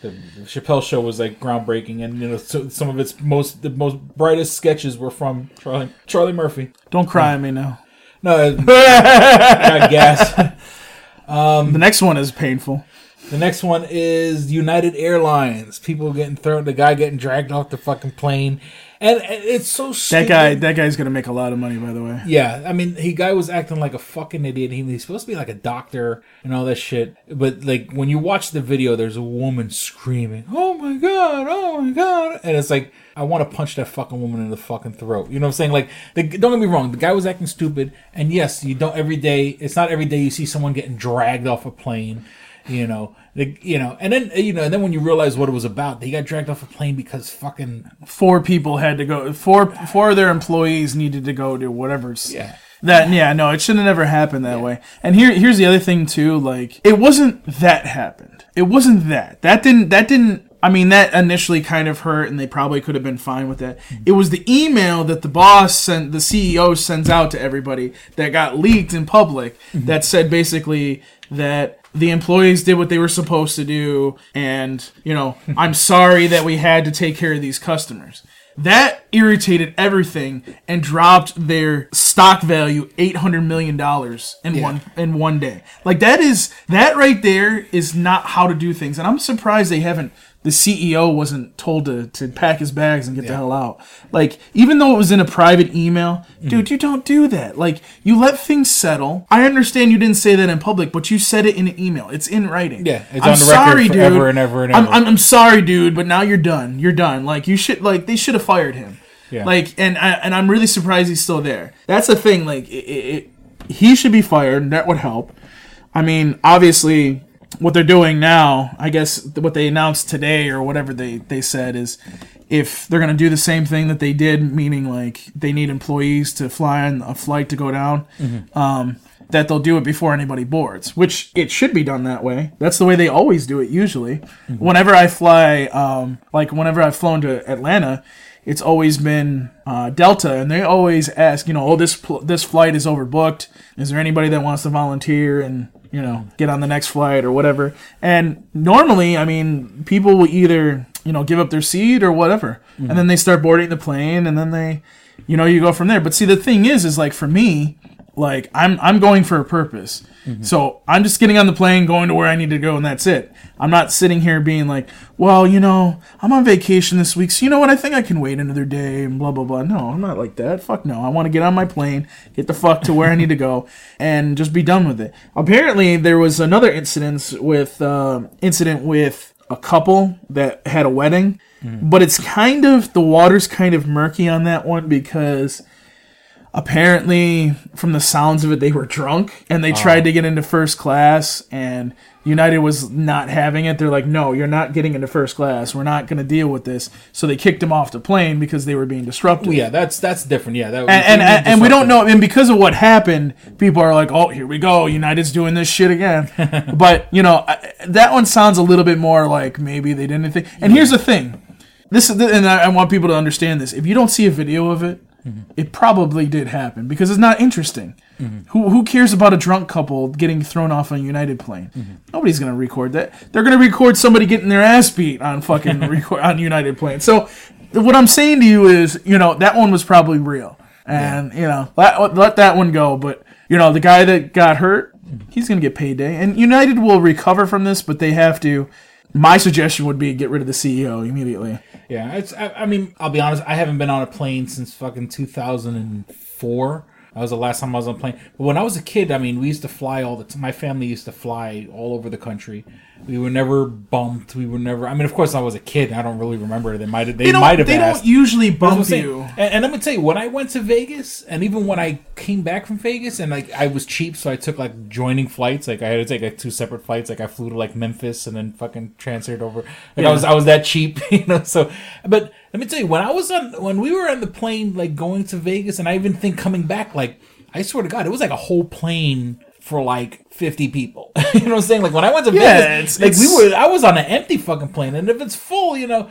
the, the Chappelle show was like groundbreaking, and you know so, some of its most the most brightest sketches were from Charlie Charlie Murphy. Don't cry at me now. No, I got gas. the next one is painful. The next one is United Airlines. People getting thrown, the guy getting dragged off the fucking plane, and it's so stupid. That guy, that guy's gonna make a lot of money, by the way. Yeah, I mean, he guy was acting like a fucking idiot. He, he's supposed to be like a doctor and all that shit. But like when you watch the video, there's a woman screaming, "Oh my god! Oh my god!" And it's like I want to punch that fucking woman in the fucking throat. You know what I'm saying? Like, the, don't get me wrong, the guy was acting stupid. And yes, you don't every day. It's not every day you see someone getting dragged off a plane. You know, the, you know, and then you know, and then when you realize what it was about, they got dragged off a plane because fucking Four people had to go. Four, four of their employees needed to go to whatever's. Yeah. That yeah no it shouldn't have never happened that way and here here's the other thing too like it wasn't that happened it wasn't that that didn't that didn't I mean that initially kind of hurt and they probably could have been fine with that it was the email that the boss sent the CEO sends out to everybody that got leaked in public mm-hmm. that said basically that the employees did what they were supposed to do and you know I'm sorry that we had to take care of these customers that irritated everything and dropped their stock value eight hundred million dollars in one in one day. Like that is that right there is not how to do things, and I'm surprised they haven't. The CEO wasn't told to, to pack his bags and get the hell out. Like even though it was in a private email, Mm-hmm. dude, you don't do that. Like you let things settle. I understand you didn't say that in public, but you said it in an email. It's in writing. Yeah, it's on the record forever and ever and I'm, ever. I'm, I'm sorry, dude, but now you're done. You're done. Like you should like they should have fired him. Yeah. Like and I, and I'm really surprised he's still there. That's the thing. Like it, it, it, he should be fired. and That would help. I mean, obviously, what they're doing now, I guess what they announced today or whatever they they said is if they're going to do the same thing that they did, meaning like they need employees to fly on a flight to go down, um, that they'll do it before anybody boards, which it should be done that way. That's the way they always do it usually. Whenever I fly, um, like whenever I've flown to Atlanta, it's always been uh, Delta, and they always ask, you know, oh this pl- this flight is overbooked. Is there anybody that wants to volunteer and you know get on the next flight or whatever? And normally, I mean, people will either you know give up their seat or whatever, and then they start boarding the plane, and then they, you know, you go from there. But see, the thing is, is like for me, like I'm I'm going for a purpose. So I'm just getting on the plane, going to where I need to go, and that's it. I'm not sitting here being like, well, you know, I'm on vacation this week, so you know what? I think I can wait another day and blah blah blah. No, I'm not like that. Fuck no. I want to get on my plane, get the fuck to where I need to go, and just be done with it. Apparently, there was another incident with uh, incident with a couple that had a wedding, but it's kind of the water's kind of murky on that one because apparently from the sounds of it they were drunk and they tried ah. to get into first class and united was not having it. They're like no you're not getting into first class. We're not going to deal with this. So they kicked him off the plane because they were being disruptive. Yeah, that's that's different. Yeah, that and, and, and, and we don't know. And because of what happened people are like oh here we go. United's doing this shit again. But you know I- that one sounds a little bit more like maybe they didn't think. And here's the thing. This is the, and I, I want people to understand this. If you don't see a video of it it probably did happen because it's not interesting. Who, who cares about a drunk couple getting thrown off a united plane? Nobody's going to record that. They're going to record somebody getting their ass beat on fucking record, on united plane. So what i'm saying to you is you know that one was probably real. And you know let, let that one go. But you know the guy that got hurt he's going to get payday. And united will recover from this but they have to my suggestion would be get rid of the ceo immediately Yeah, it's. I, I mean, I'll be honest. I haven't been on a plane since fucking 2004. That was the last time I was on a plane. But when I was a kid, I mean, we used to fly all the time. My family used to fly all over the country. We were never bumped. We were never. I mean, of course, I was a kid. I don't really remember. They might have. They, might have They asked. don't usually I'm bump you. And, and let me tell you, when I went to Vegas, and even when I came back from Vegas, and like I was cheap, so I took like joining flights. Like I had to take like two separate flights. Like I flew to like Memphis and then fucking transferred over. Like I was I was that cheap, you know. So, but let me tell you, when I was on when we were on the plane, like going to Vegas, and I even think coming back, like I swear to God, it was like a whole plane. For like fifty people, you know what I'm saying? Like when I went to Yeah, Vegas, it's- like we were, I was on an empty fucking plane, and if it's full, you know,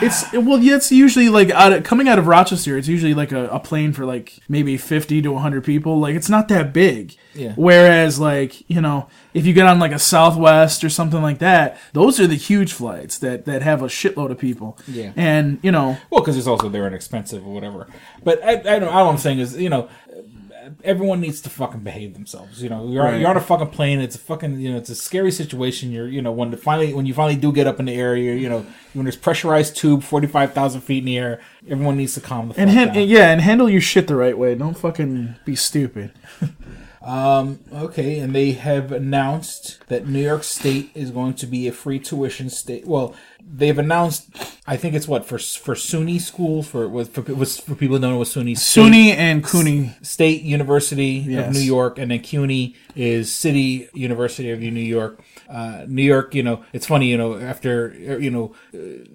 It's ah. well, yeah. It's usually like out of, coming out of Rochester. It's usually like a, a plane for like maybe fifty to hundred people. Like it's not that big. Yeah. Whereas like you know if you get on like a Southwest or something like that, those are the huge flights that that have a shitload of people. Yeah. And you know Well, because it's also they're inexpensive or whatever. But I, I don't. All I'm saying is, you know, everyone needs to fucking behave themselves. You know, you're Right. you're on a fucking plane. It's a fucking you know, it's a scary situation. You're you know when the finally when you finally do get up in the air, you you know, when there's pressurized tube, forty five thousand feet in the air, everyone needs to calm the fuck and, han- down. and yeah, and handle your shit the right way. Don't fucking be stupid. Um, okay, and they have announced that New York State is going to be a free tuition state. Well, they've announced. I think it's what for for SUNY school for was for, was for people who don't know what SUNY State- SUNY and CUNY. State University Yes. of New York, and then CUNY is City University of New York. Uh, New York, you know, it's funny, you know, after you know,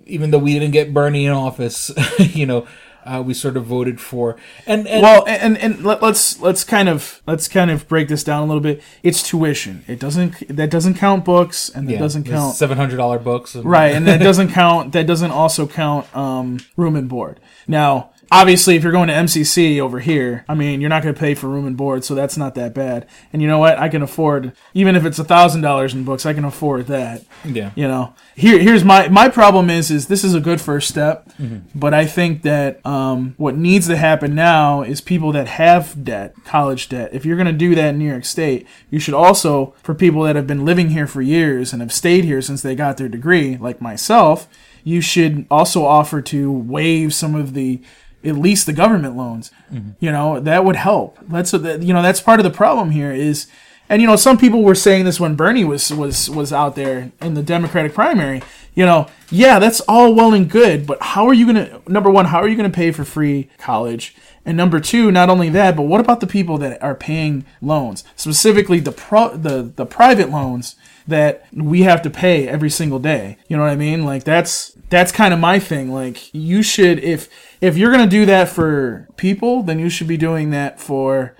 even though we didn't get Bernie in office, you know, uh, we sort of voted for and, and Well, and and let, let's let's kind of let's kind of break this down a little bit. It's tuition. It doesn't that doesn't count books, and that doesn't count seven hundred dollar books, and, Right, and that doesn't count. That doesn't also count um, room and board. Now, obviously, if you're going to MCC over here, I mean, you're not going to pay for room and board, so that's not that bad. And you know what? I can afford, even if it's a thousand dollars in books, I can afford that. Yeah. You know, here, here's my my problem is is this is a good first step, but I think that um, what needs to happen now is people that have debt, college debt. If you're going to do that in New York State, you should also for people that have been living here for years and have stayed here since they got their degree, like myself, you should also offer to waive some of the at least the government loans. Mm-hmm. You know, that would help. That's you know, that's part of the problem here is and you know, some people were saying this when Bernie was was was out there in the Democratic primary. You know, yeah, that's all well and good, but how are you gonna? Number one, how are you gonna pay for free college? And number two, not only that, but what about the people that are paying loans, specifically the pro the the private loans that we have to pay every single day? You know what I mean? Like that's that's kind of my thing. Like you should if if you're gonna do that for people, then you should be doing that for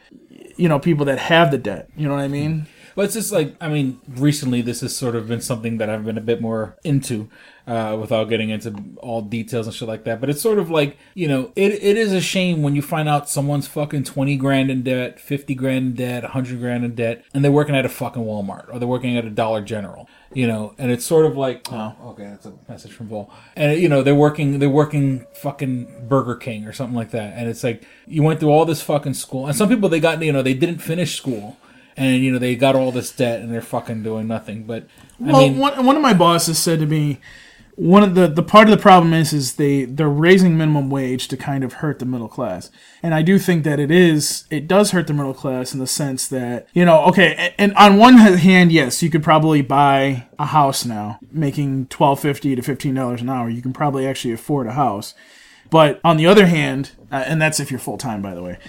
you know people that have the debt. You know what I mean? But it's just like I mean, recently this has sort of been something that I've been a bit more into, uh, without getting into all details and shit like that. But it's sort of like you know, it it is a shame when you find out someone's fucking twenty grand in debt, fifty grand in debt, hundred grand in debt, and they're working at a fucking Walmart or they're working at a Dollar General. You know, and it's sort of like, oh. oh, okay, that's a message from Vol. And you know, they're working, they're working fucking Burger King or something like that. And it's like you went through all this fucking school, and some people they got, you know, they didn't finish school and you know they got all this debt and they're fucking doing nothing. But I well, mean, one, one of my bosses said to me, one of the the part of the problem is is they they're raising minimum wage to kind of hurt the middle class, and I do think that it is it does hurt the middle class in the sense that you know okay, and, on one hand, yes, you could probably buy a house now making twelve fifty to fifteen dollars an hour. You can probably actually afford a house, but on the other hand, uh, and that's if you're full time, by the way.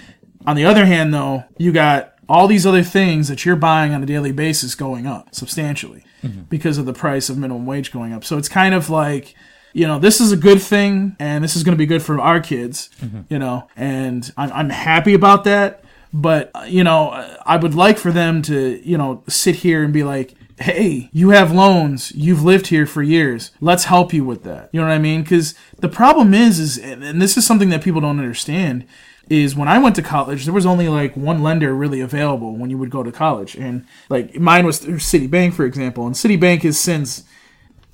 On the other hand, though, you got all these other things that you're buying on a daily basis going up substantially because of the price of minimum wage going up. So it's kind of like, you know, this is a good thing and this is going to be good for our kids, you know, and I'm, I'm happy about that. But, uh, you know, I would like for them to, you know, sit here and be like, hey, you have loans, you've lived here for years, let's help you with that. You know what I mean? Because the problem is, is, and this is something that people don't understand, is when I went to college, there was only like one lender really available when you would go to college. And like mine was through Citibank, for example. And Citibank has since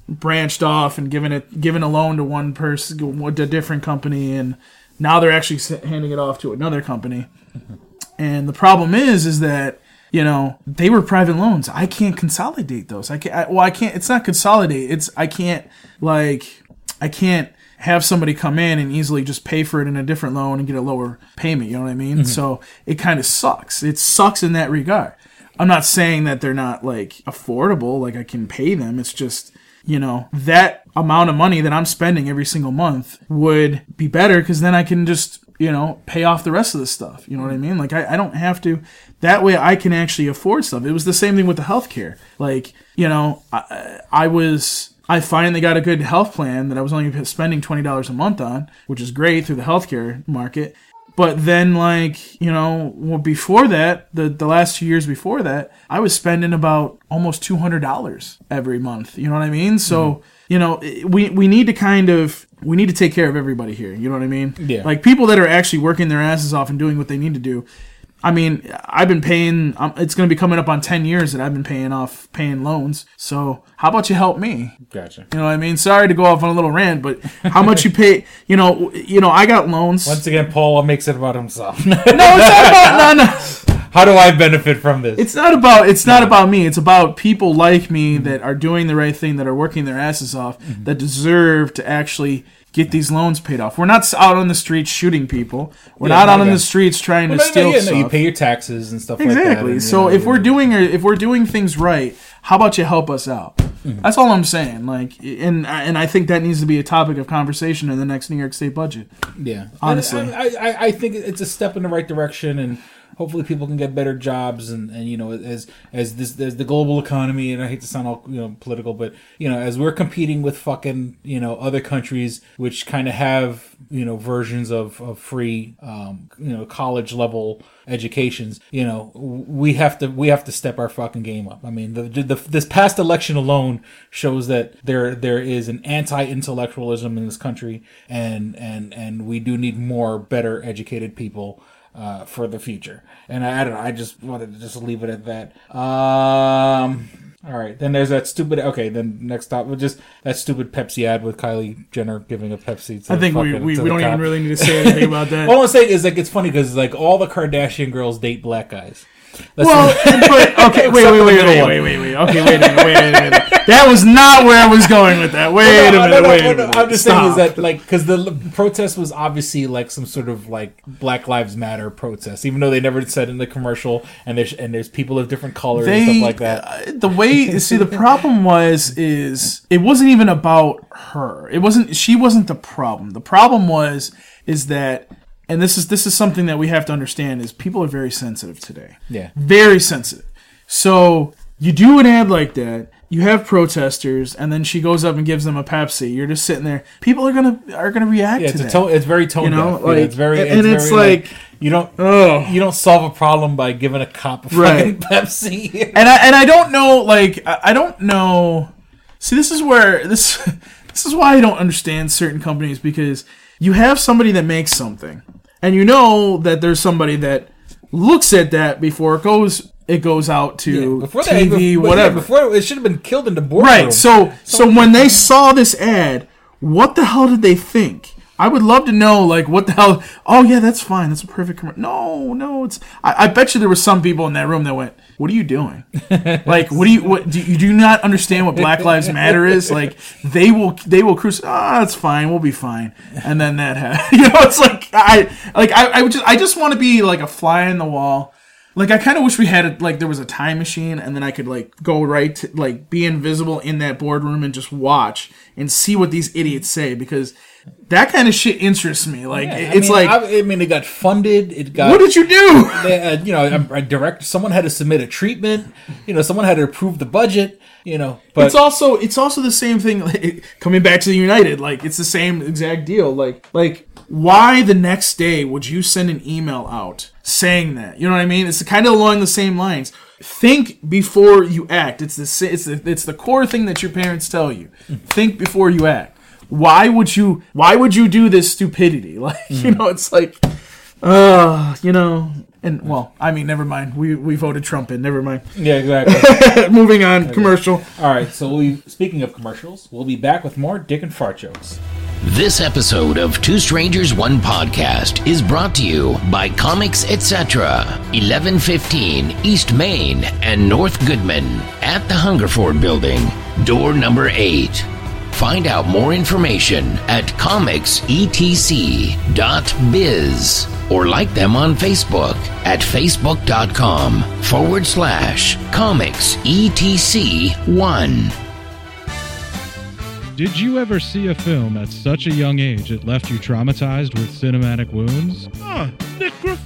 branched off and given it given a loan to one person, a different company, and now they're actually handing it off to another company. And the problem is, is that you know they were private loans. I can't consolidate those. I can't. I, well, I can't. It's not consolidate. It's I can't like I can't have somebody come in and easily just pay for it in a different loan and get a lower payment. You know what I mean? Mm-hmm. So it kind of sucks. It sucks in that regard. I'm not saying that they're not like affordable, like I can pay them. It's just, you know, that amount of money that I'm spending every single month would be better because then I can just, you know, pay off the rest of the stuff. You know what I mean? Like I, I don't have to. That way I can actually afford stuff. It was the same thing with the healthcare. Like, you know, I, I was. I finally got a good health plan that I was only spending twenty dollars a month on, which is great through the healthcare market. But then, like you know, well, before that, the the last two years before that, I was spending about almost two hundred dollars every month. You know what I mean? So mm-hmm. you know, eh, we we need to kind of we need to take care of everybody here. You know what I mean? Yeah. Like people that are actually working their asses off and doing what they need to do. I mean, I've been paying. Um, it's going to be coming up on ten years that I've been paying off paying loans. So how about you help me? Gotcha. You know what I mean? Sorry to go off on a little rant, but how much you pay? You know, you know, I got loans. Once again, Paul makes it about himself. No, it's not about no, no. How do I benefit from this? It's not about it's not about me. It's about people like me that are doing the right thing, that are working their asses off, that deserve to actually get these loans paid off. We're not out on the streets shooting people. We're Yeah, not no, out on the streets trying Well, to no, steal yeah, no, stuff. you pay your taxes and stuff like that. Exactly. and, so know, if we're doing if we're doing things right, how about you help us out? Mm-hmm. That's all I'm saying. Like, and and I think that needs to be a topic of conversation in the next New York State budget. Yeah, Honestly. I, I, I think it's a step in the right direction, and hopefully people can get better jobs, and, and you know, as as this as the global economy, and I hate to sound all you know political, but you know, as we're competing with fucking you know other countries which kind of have you know versions of of free um, you know college level educations, you know, we have to we have to step our fucking game up. I mean, the, the this past election alone shows that there there is an anti-intellectualism in this country, and and and we do need more better educated people uh, for the future. And I, I don't know. I just wanted to just leave it at that. Um. All right, then there's that stupid. Okay, then next up, just that stupid Pepsi ad with Kylie Jenner giving a Pepsi. To I think we, we, we don't cop. even really need to say anything about that. All I'm saying is like it's funny because like all the Kardashian girls date black guys. That's Well, but okay, wait, wait, wait, wait, wait, wait, wait. Okay, wait a minute, wait a minute. That was not where I was going with that. Wait a No, no, minute, no, wait no, a no, minute. I'm just Stop. saying is that like because the protest was obviously like some sort of like Black Lives Matter protest, even though they never said in the commercial, and there's and there's people of different colors and stuff like that. uh, the way see the problem was is it wasn't even about her. It wasn't she wasn't the problem. The problem was is that and this is this is something that we have to understand is people are very sensitive today. Yeah. Very sensitive. So you do an ad like that, you have protesters, and then she goes up and gives them a Pepsi. You're just sitting there. People are gonna are gonna react Yeah, to it's a that. tone. It's very tone You know, deaf. like, it's very and it's very, like- you don't Oh. you don't solve a problem by giving a cop a Right. fucking Pepsi. and I and I don't know like I, I don't know. See, this is where this this is why I don't understand certain companies because you have somebody that makes something, and you know that there's somebody that looks at that before it goes it goes out to before that, TV, before, yeah, whatever. before it should have been killed in the boardroom. Right. So so when they saw this ad, what the hell did they think? I would love to know, like, what the hell? Oh yeah, that's fine. That's a perfect commercial. No, no, it's. I, I bet you there were some people in that room that went, "What are you doing? like, what do you? What do you do? Not understand what Black Lives Matter is? Like, they will, they will cruise. Ah, it's fine. We'll be fine. And then that happened. You know, it's like I, like I, I would just, I just want to be like a fly in the wall. Like I kind of wish we had a, like there was a time machine and then I could like go right to, like be invisible in that boardroom and just watch and see what these idiots say because that kind of shit interests me. Like Yeah, it- I it's mean, like I, I mean, it got funded. It got what did you do? they, uh, you know, a, a direct. Someone had to submit a treatment. You know, someone had to approve the budget. You know, but it's also it's also the same thing like, coming back to the United like it's the same exact deal like like why the next day would you send an email out saying that you know what I mean it's kind of along the same lines think before you act it's the it's the, it's the core thing that your parents tell you think before you act why would you why would you do this stupidity like you know it's like uh you know and well I mean never mind we we voted Trump in never mind yeah, exactly. moving on commercial All right, so we speaking of commercials, we'll be back with more Dick and Fart jokes. This episode of Two Strangers One Podcast is brought to you by Comics Etc. 1115 East Main and North Goodman at the Hungerford Building, door number 8. Find out more information at comicsetc.biz or like them on Facebook at facebook.com forward slash comicsetc1. Did you ever see a film at such a young age it left you traumatized with cinematic wounds? Ah, necrophilia.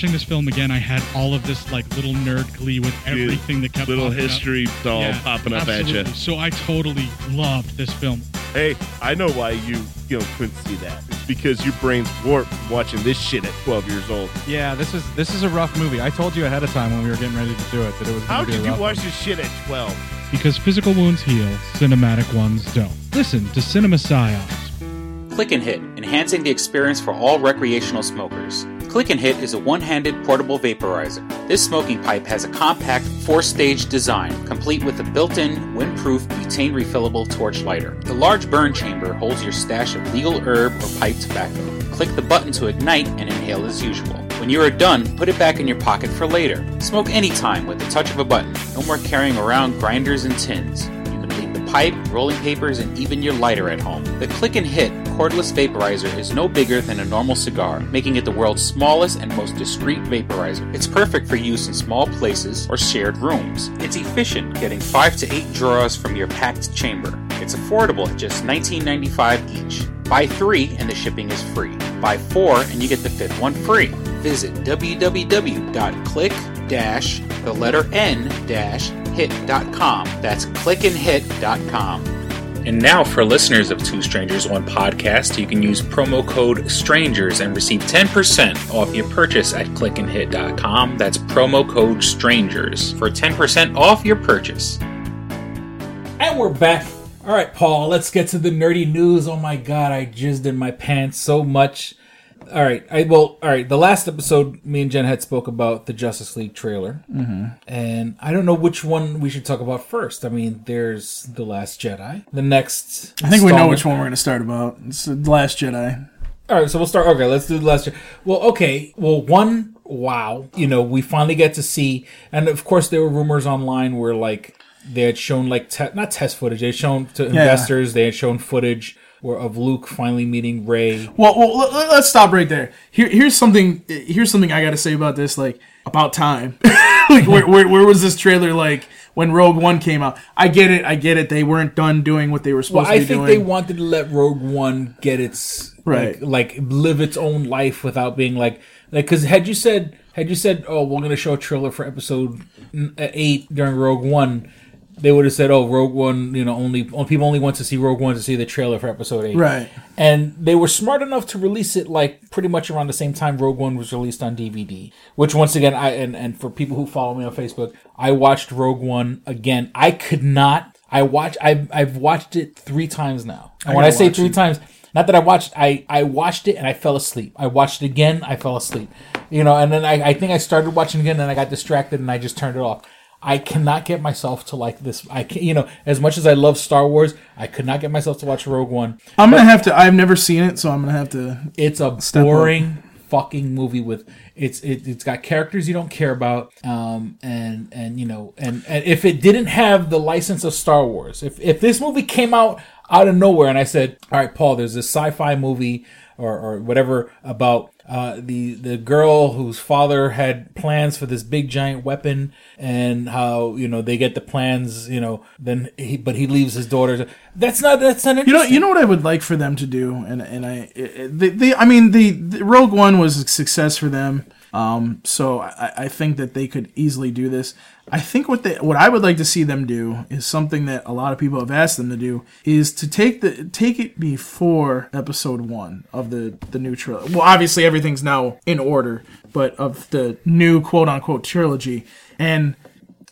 Watching this film again, I had all of this like little nerd glee with everything that kept Little popping up. history doll Yeah, popping up at you. So I totally loved this film. Hey, I know why you, you know, couldn't see that. It's because your brain's warped watching this shit at 12 years old. Yeah, this is this is a rough movie. I told you ahead of time when we were getting ready to do it that it was. How gonna be a did you watch one. this shit at 12? Because physical wounds heal, cinematic ones don't. Listen to Cinema Psyops. Click and Hit, enhancing the experience for all recreational smokers. Click and Hit is a one handed portable vaporizer. This smoking pipe has a compact four stage design, complete with a built in, windproof, butane refillable torch lighter. The large burn chamber holds your stash of legal herb or pipe tobacco. Click the button to ignite and inhale as usual. When you are done, put it back in your pocket for later. Smoke anytime with the touch of a button. No more carrying around grinders and tins. Pipe, rolling papers, and even your lighter at home. The Click and Hit cordless vaporizer is no bigger than a normal cigar, making it the world's smallest and most discreet vaporizer. It's perfect for use in small places or shared rooms. It's efficient, getting 5 to 8 draws from your packed chamber. It's affordable at just $19.95 each. Buy 3 and the shipping is free. Buy 4 and you get the fifth one free. Visit www.click the letter n hit.com. That's clickandhit.com. And now, for listeners of Two Strangers One Podcast, you can use promo code STRANGERS and receive 10% off your purchase at clickandhit.com. That's promo code STRANGERS for 10% off your purchase. And we're back. All right, Paul, let's get to the nerdy news. Oh my god, I jizzed in my pants so much. All right, I well, all right. The last episode, me and Jen had spoke about the Justice League trailer, Mhm. and I don't know which one we should talk about first. I mean, there's the Last Jedi. The next, I think we know which one we're going to start about. It's The Last Jedi. All right, so we'll start. Okay, let's do the last. Jedi. Well, okay. Well, one. Wow. You know, we finally get to see, and of course, there were rumors online where like they had shown like te- not test footage. They had shown to investors. They had shown footage of Luke finally meeting Rey. Well, well let, let's stop right there. Here, here's something. Here's something I got to say about this. Like about time. like where, where, where was this trailer? Like when Rogue One came out. I get it. I get it. They weren't done doing what they were supposed I to be doing. I think they wanted to let Rogue One get its Right. like, like live its own life without being like like because had you said had you said oh we're gonna show a trailer for episode uh, eight during Rogue One, they would have said oh Rogue One you know only people only want to see Rogue One to see the trailer for episode eight Right. and they were smart enough to release it like pretty much around the same time Rogue One was released on DVD. Which once again, I and, and for people who follow me on Facebook, I watched Rogue One again. I could not. I watch. I've I've watched it three times now. And I when I say three it. times, not that I watched. I I watched it and I fell asleep. I watched it again. I fell asleep. You know, and then I I think I started watching again, and I got distracted and I just turned it off. I cannot get myself to like this. I can, you know, as much as I love Star Wars, I could not get myself to watch Rogue One. I'm gonna have to. I've never seen it, so I'm gonna have to. it's a Step up. boring fucking movie with it's it, it's got characters you don't care about um and and you know and and if it didn't have the license of Star Wars if if this movie came out out of nowhere and I said all right Paul there's this sci-fi movie or or whatever about uh, the the girl whose father had plans for this big giant weapon, and how you know they get the plans, you know, then he but he leaves his daughter. That's not that's not You know, you know what I would like for them to do, and and I, it- they, they I mean, the, the Rogue One was a success for them, um, so I, I think that they could easily do this. I think what they, what I would like to see them do is something that a lot of people have asked them to do is to take the take it before Episode One of the the new trilogy. Well, obviously everything's now in order, but of the new quote unquote trilogy and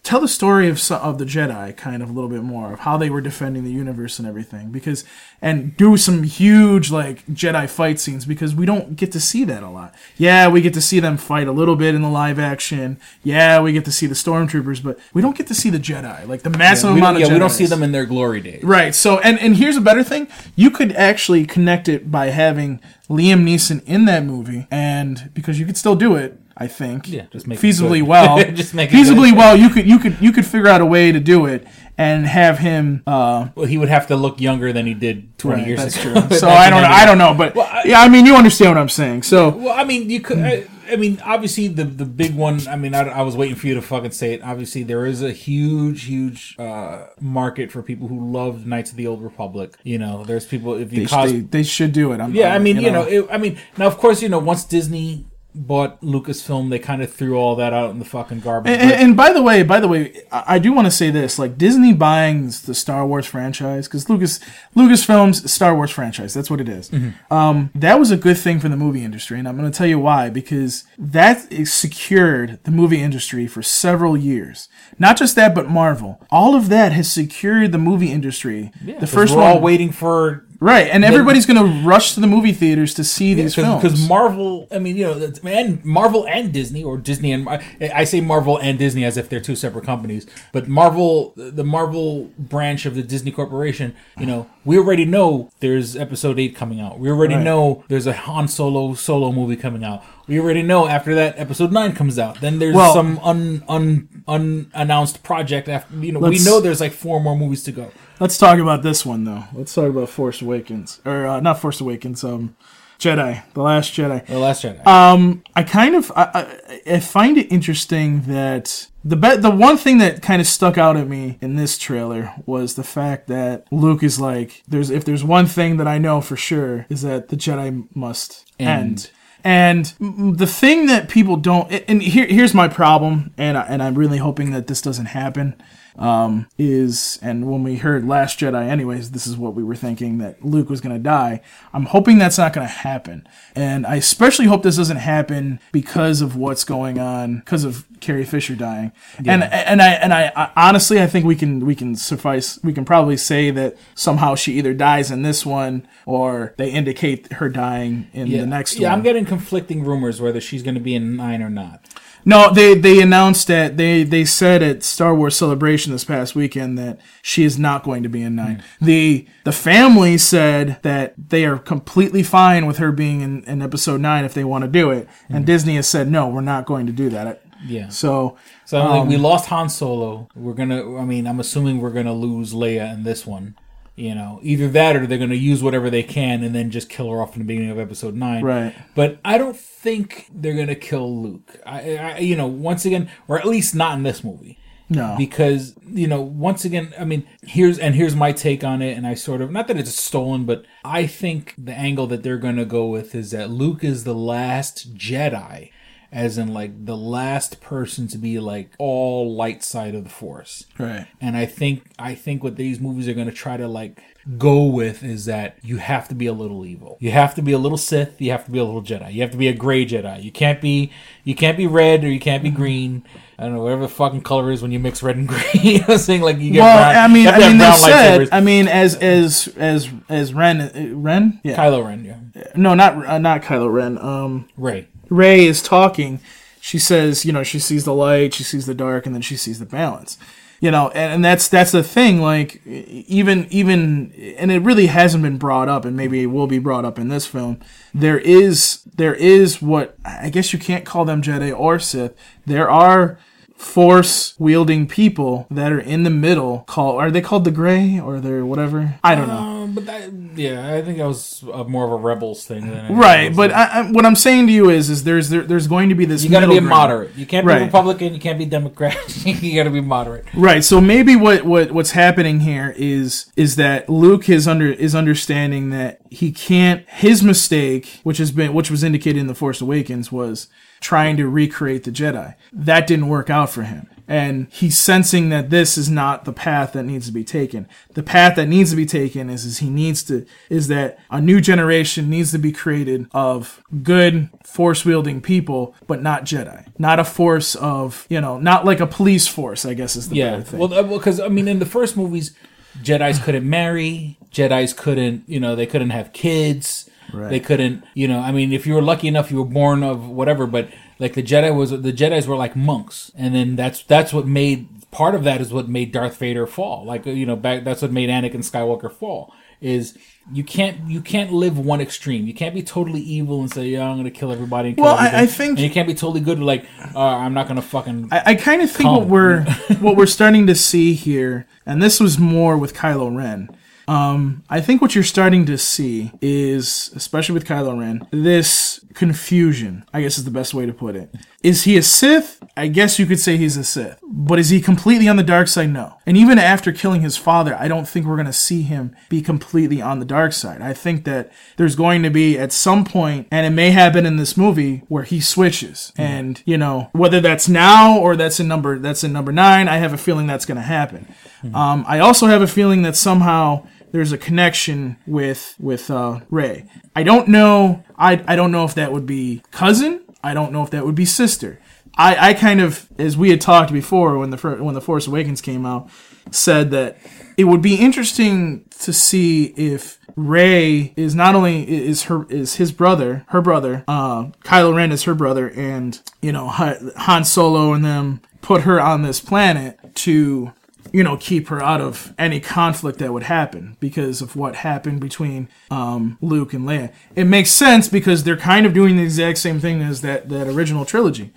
tell the story of of the Jedi kind of a little bit more of how they were defending the universe and everything because and do some huge like Jedi fight scenes because we don't get to see that a lot. Yeah, we get to see them fight a little bit in the live action. Yeah, we get to see the stormtroopers, but we don't get to see the Jedi like the massive yeah, amount don't- of yeah, we don't see them in their glory days. Right. So, and and here's a better thing: you could actually connect it by having Liam Neeson in that movie, and because you could still do it, I think. Yeah, just make feasibly well. Just make feasibly well. You could you could you could figure out a way to do it and have him. Uh, Well, he would have to look younger than he did twenty right, years that's ago. true. So I don't know. I don't know, but yeah, I mean, you understand what I'm saying. So Well, I mean, you could. I, I mean, obviously, the the big one. I mean, I, I was waiting for you to fucking say it. Obviously, there is a huge, huge uh, market for people who love Knights of the Old Republic. You know, there's people if you they, cos- they, they should do it. I'm, yeah, I I'm- mean, you know, it, I mean, now of course, you know, once Disney bought Lucasfilm, they kind of threw all that out in the fucking garbage. And, and, and by the way, by the way, I I do want to say this: like Disney buying the Star Wars franchise, because Lucas Lucasfilms Star Wars franchise, that's what it is. Um, that was a good thing for the movie industry, and I'm going to tell you why. Because that secured the movie industry for several years. Not just that, but Marvel. All of that has secured the movie industry. Yeah, the first we're one, all waiting for right, and everybody's going to rush to the movie theaters to see these films. because Marvel. I mean, you know, and Marvel and Disney, or Disney and I- I say Marvel and Disney as if they're two separate companies. But Marvel, the Marvel branch of the Disney Corporation, you know, we already know there's Episode Eight coming out. We already Right. know there's a Han Solo solo movie coming out. We already know after that Episode Nine comes out. Then there's Well- some un, un unannounced project. After you know, we know there's like four more movies to go. Let's talk about this one though. Let's talk about Force Awakens, or uh, not Force Awakens. Um, Jedi, the Last Jedi. The Last Jedi. Um, I kind of I, I, I find it interesting that the be- the one thing that kind of stuck out at me in this trailer was the fact that Luke is like, there's if there's one thing that I know for sure is that the Jedi must End. end. And the thing that people don't, and here, here's my problem, and I, and I'm really hoping that this doesn't happen. Um, is and when we heard Last Jedi, anyways, this is what we were thinking that Luke was gonna die. I'm hoping that's not gonna happen, and I especially hope this doesn't happen because of what's going on, because of Carrie Fisher dying. And and I and I, I honestly I think we can we can suffice we can probably say that somehow she either dies in this one or they indicate her dying in yeah, the next yeah, one. I'm getting conflicting rumors whether she's going to be in nine or not. No, they they announced that they they said at Star Wars Celebration this past weekend that she is not going to be in nine. The the family said that they are completely fine with her being in, in episode nine if they want to do it, and Disney has said no, we're not going to do that. Yeah. So So like, we um, lost Han Solo. We're gonna. I mean, I'm assuming we're gonna lose Leia in this one. You know, either that or they're gonna use whatever they can and then just kill her off in the beginning of Episode Nine. Right. But I don't think they're gonna kill Luke. I, I you know, once again, or at least not in this movie. No. Because you know, once again, I mean, here's and here's my take on it, and I sort of not that it's stolen, but I think the angle that they're gonna go with is that Luke is the last Jedi, as in like the last person to be like all light side of the Force. Right. And I think I think what these movies are gonna try to like go with is that you have to be a little evil. You have to be a little Sith. You have to be a little Jedi. You have to be a gray Jedi. You can't be you can't be red or you can't be green. I don't know whatever the fucking color is when you mix red and green. you know what I'm saying? Like you get well, brown- I mean, I mean, they said. I mean, as as as as Ren, uh, Ren, yeah, Kylo Ren, yeah. no, not uh, not Kylo Ren. Um, Rey. Rey is talking. She says, you know, she sees the light, she sees the dark, and then she sees the balance. You know, and, and that's that's the thing. Like even even, and it really hasn't been brought up, and maybe it will be brought up in this film. There is there is what I guess you can't call them Jedi or Sith. There are force wielding people that are in the middle call are they called the gray or they're whatever i don't know Um, but that, yeah, I think that was a, more of a rebels thing than right but I, I, what i'm saying to you is is there's there, there's going to be this you got to be a moderate. You can't Right. be Republican. You can't be Democrat. you got to be moderate. Right. So maybe what, what what's happening here is is that Luke is under is understanding that he can't his mistake, which has been which was indicated in the Force Awakens, was trying to recreate the Jedi. That didn't work out for him. And he's sensing that this is not the path that needs to be taken. The path that needs to be taken is, is he needs to is that a new generation needs to be created of good force wielding people, but not Jedi. Not a force of you know, not like a police force. I guess is the Yeah. better thing. Well, uh, because I mean, in the first movies, Jedi's couldn't marry. Jedi's couldn't, you know, they couldn't have kids. Right. They couldn't, you know. I mean, if you were lucky enough, you were born of whatever. But like the Jedi was, the Jedi's were like monks, and then that's that's what made part of that is what made Darth Vader fall. Like you know, back that's what made Anakin Skywalker fall. Is you can't you can't live one extreme. You can't be totally evil and say, "Yeah, I'm going to kill everybody." And kill Well, I- I think- and you can't be totally good. Like, uh, I'm not going to fucking. I, I kind of think what we're what we're starting to see here, and this was more with Kylo Ren. Um, I think what you're starting to see is, especially with Kylo Ren, this confusion. I guess is the best way to put it. Is he a Sith? I guess you could say he's a Sith. But is he completely on the dark side? No. And even after killing his father, I don't think we're going to see him be completely on the dark side. I think that there's going to be at some point, and it may happen in this movie, where he switches. And, you know, whether that's now or that's in number that's in number nine, I have a feeling that's going to happen. Um, I also have a feeling that somehow there's a connection with with uh, Rey. I don't know. I I don't know if that would be cousin. I don't know if that would be sister. I, I kind of, as we had talked before when the when the Force Awakens came out, said that it would be interesting to see if Rey is not only is her is his brother, her brother, uh, Kylo Ren is her brother, and you know Han Solo and them put her on this planet to you know keep her out of any conflict that would happen because of what happened between um, Luke and Leia. It makes sense because they're kind of doing the exact same thing as that that original trilogy.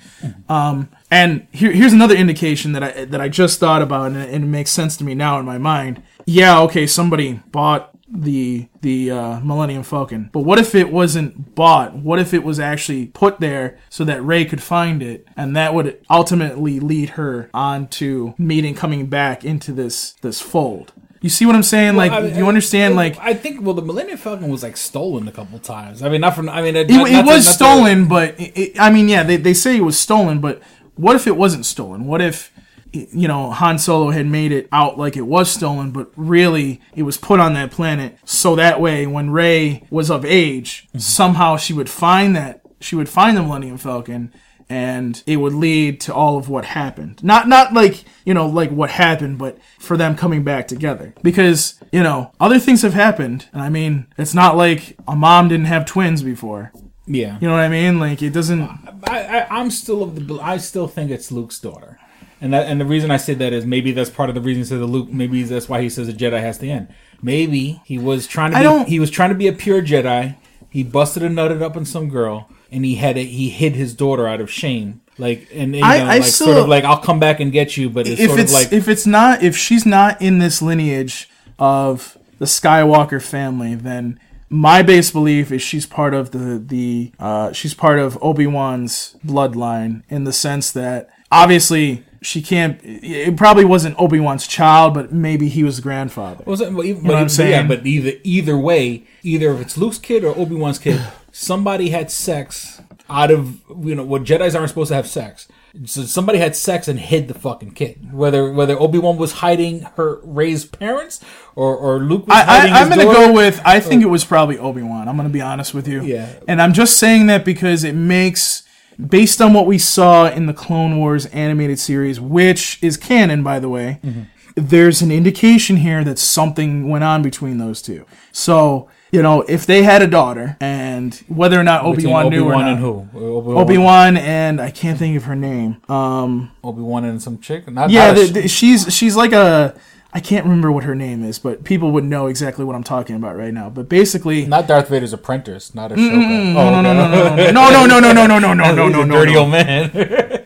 Um, and here, here's another indication that I that I just thought about, and it, and it makes sense to me now in my mind. Yeah, okay, somebody bought the the uh, Millennium Falcon, but what if it wasn't bought? What if it was actually put there so that Rey could find it, and that would ultimately lead her on to meeting coming back into this this fold. You see what I'm saying? Well, like, I mean, you understand? I- like, I think well, the Millennium Falcon was like stolen a couple times. I mean, not from. I mean, it, it, to- was to- stolen, but it, it- I mean, yeah, they, they say it was stolen, but what if it wasn't stolen? What if, you know, Han Solo had made it out like it was stolen, but really it was put on that planet so that way when Rey was of age, Mm-hmm. somehow she would find that, she would find the Millennium Falcon and it would lead to all of what happened. Not not like, you know, like what happened, but for them coming back together. Because, you know, other things have happened. And I mean, it's not like a mom didn't have twins before. Yeah. You know what I mean? Like it doesn't I, I, I'm still of the. I still think it's Luke's daughter, and that and the reason I say that is maybe that's part of the reason he says that Luke. Maybe that's why he says a Jedi has to end. Maybe he was trying to. I Be, don't- He was trying to be a pure Jedi. He busted and nutted up on some girl, and he had a, he hid his daughter out of shame. Like and, and you I- know, I like sort of like I'll come back and get you, but it's if sort it's of like if it's not if she's not in this lineage of the Skywalker family, then my base belief is she's part of the the uh, she's part of Obi Wan's bloodline in the sense that obviously she can't. It probably wasn't Obi Wan's child, but maybe he was the grandfather. Was it, but You know what I'm saying? Yeah, but either either way, either if it's Luke's kid or Obi Wan's kid, somebody had sex out of you know what Jedi's aren't supposed to have sex. So somebody had sex and hid the fucking kid. Whether whether Obi Wan was hiding her raised parents or or Luke was I, I, I'm his gonna daughter. go with. I think uh, it was probably Obi Wan. I'm gonna be honest with you. Yeah. And I'm just saying that because it makes, based on what we saw in the Clone Wars animated series, which is canon, by the way, Mm-hmm. there's an indication here that something went on between those two. So you know, if they had a daughter, and whether or not Obi Wan knew or Obi-Wan not, and who? Obi-Wan. Obi Wan and I can't think of her name. Um, Obi Wan and some chick. Not, yeah, not the, sh- the- she's she's like a I can't remember what her name is, but people would know exactly what I'm talking about right now. But basically, not Darth Vader's apprentice. Not Ahsoka. no, no, no, no, no, no, no, no, no, no, no, no, no, no, no, dirty old man.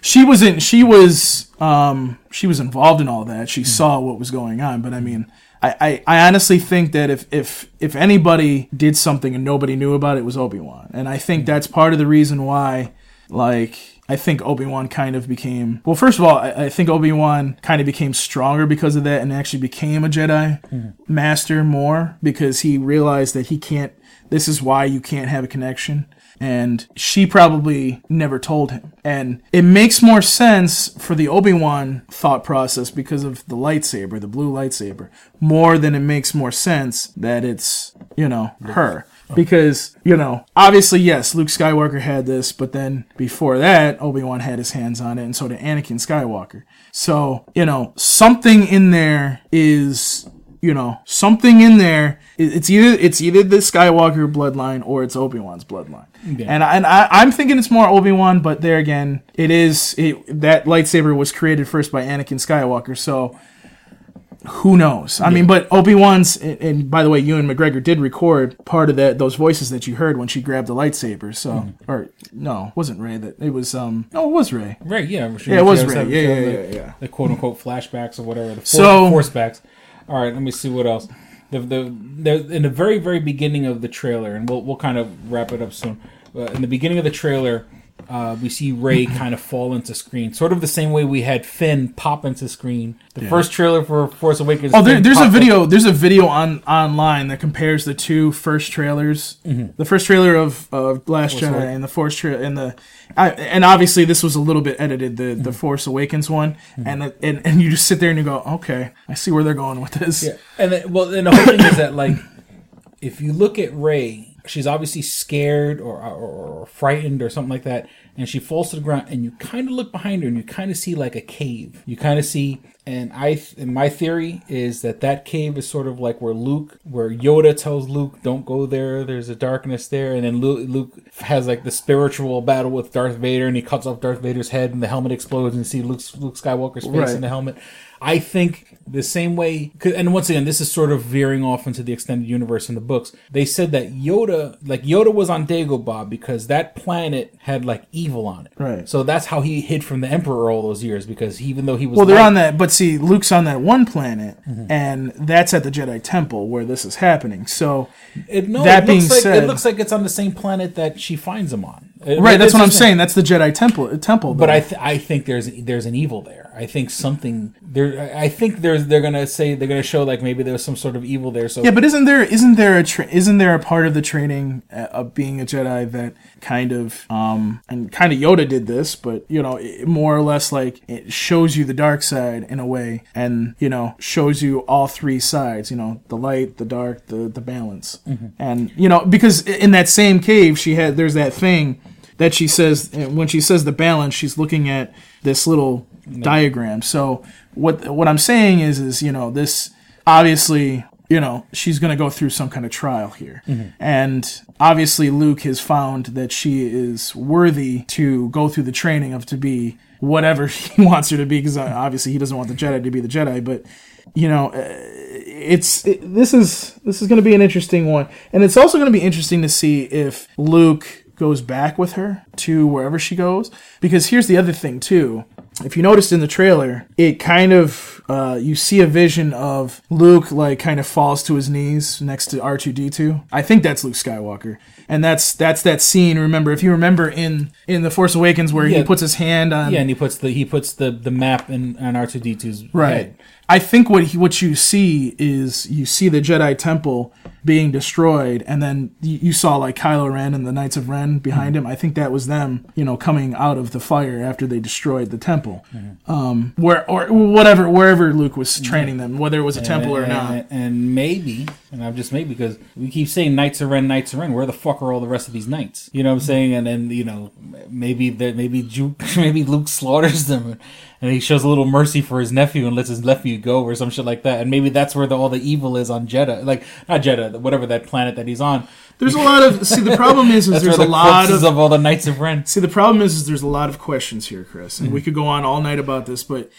she wasn't she was um she was involved in all that she saw what was going on but i mean I, I, I honestly think that if, if if anybody did something and nobody knew about it, it was Obi-Wan. And I think that's part of the reason why like I think Obi-Wan kind of became well first of all, I, I think Obi-Wan kind of became stronger because of that and actually became a Jedi hmm. master more because he realized that he can't this is why you can't have a connection and she probably never told him. And it makes more sense for the Obi-Wan thought process because of the lightsaber, the blue lightsaber, more than it makes more sense that it's, you know, her. Because, you know, obviously, yes, Luke Skywalker had this, but then before that, Obi-Wan had his hands on it, and so did Anakin Skywalker. So, you know, something in there is you know something in there it's either it's either the skywalker bloodline or it's obi-wan's bloodline Yeah. and, I, and I, i'm thinking it's more obi-wan but there again it is it, that lightsaber was created first by anakin skywalker so who knows i mean but obi-wan's and, and by the way ewan mcgregor did record part of that those voices that you heard when she grabbed the lightsaber so Mm-hmm. or no it wasn't rey that it was um no it was rey Rey, yeah. she- yeah it was rey yeah yeah yeah, the, yeah. The quote unquote flashbacks or whatever. The force, So- force backs. All right, let me see what else. The, the the in the very very beginning of the trailer, and we'll we'll kind of wrap it up soon. Uh, in the beginning of the trailer, uh, we see Rey kind of fall into screen, sort of the same way we had Finn pop into screen. The Yeah. first trailer for Force Awakens. Oh, there, there's a popped up- video. There's a video on online that compares the two first trailers. Mhm. The first trailer of, of Last Force Jedi Awakens. and the Force trailer and the, I, and obviously this was a little bit edited. The Mm-hmm. the Force Awakens one, and, the, and and you just sit there and you go, okay, I see where they're going with this. Yeah, and then, well, and the whole thing is that like, if you look at Rey, she's obviously scared or, or or frightened or something like that, and she falls to the ground, and you kind of look behind her, and you kind of see like a cave. You kind of see, and I, and my theory is that that cave is sort of like where Luke, where Yoda tells Luke, "Don't go there. There's a darkness there," and then Luke, Luke has like the spiritual battle with Darth Vader, and he cuts off Darth Vader's head, and the helmet explodes, and you see Luke, Luke Skywalker's face Right. in the helmet. I think the same way, and once again, this is sort of veering off into the extended universe in the books. They said that Yoda, like Yoda, was on Dagobah because that planet had like evil on it. Right. So that's how he hid from the Emperor all those years because even though he was Well, they're light- on that, but see, Luke's on that one planet, Mm-hmm. and that's at the Jedi Temple where this is happening. So It, no, that it being looks like, said, it looks like it's on the same planet that she finds him on. Right, that's what I'm saying. That's the Jedi Temple. Temple, But. I th- I think there's there's an evil there. I think something there. I think there's they're gonna say they're gonna show like maybe there's some sort of evil there. So Yeah, but isn't there isn't there a tra- isn't there a part of the training uh, of being a Jedi that kind of um and kind of Yoda did this, but you know it, more or less like it shows you the dark side in a way, and you know shows you all three sides. You know the light, the dark, the the balance, Mhm. and you know because in that same cave she had there's that thing that she says when she says the balance she's looking at this little diagram. So what what i'm saying is is you know this obviously you know she's going to go through some kind of trial here. Mhm. and obviously luke has found that she is worthy to go through the training of to be whatever he wants her to be because obviously he doesn't want the jedi to be the jedi but you know uh, it's it, this is this is going to be an interesting one. And it's also going to be interesting to see if luke goes back with her to wherever she goes. Because here's the other thing too. If you noticed in the trailer it kind of uh, you see a vision of luke like kind of falls to his knees next to r2d2 i think that's luke skywalker. And that's that's that scene remember if you remember in in the force awakens where he puts his hand on yeah, and he puts the he puts the the map in on R two D 2s Right. head. I think what he, what you see is you see the Jedi Temple being destroyed, and then you, you saw like Kylo Ren and the Knights of Ren behind him. I think that was them, you know, coming out of the fire after they destroyed the temple, um, where or whatever wherever Luke was training them, whether it was a temple or And- not. And, and maybe, and I'm just maybe because we keep saying Knights of Ren, Knights of Ren. Where the fuck are all the rest of these knights? You know what I'm saying? And then you know maybe that maybe Ju- maybe Luke slaughters them, and he shows a little mercy for his nephew and lets his nephew go or some shit like that. And maybe that's where the, all the evil is on Jedha, like not Jedha, whatever that planet that he's on. There's a lot of see. The problem is, is there's where a lot of, of all the Knights of Ren. See, the problem is, is there's a lot of questions here, Chris, and we Mhm. could go on all night about this, but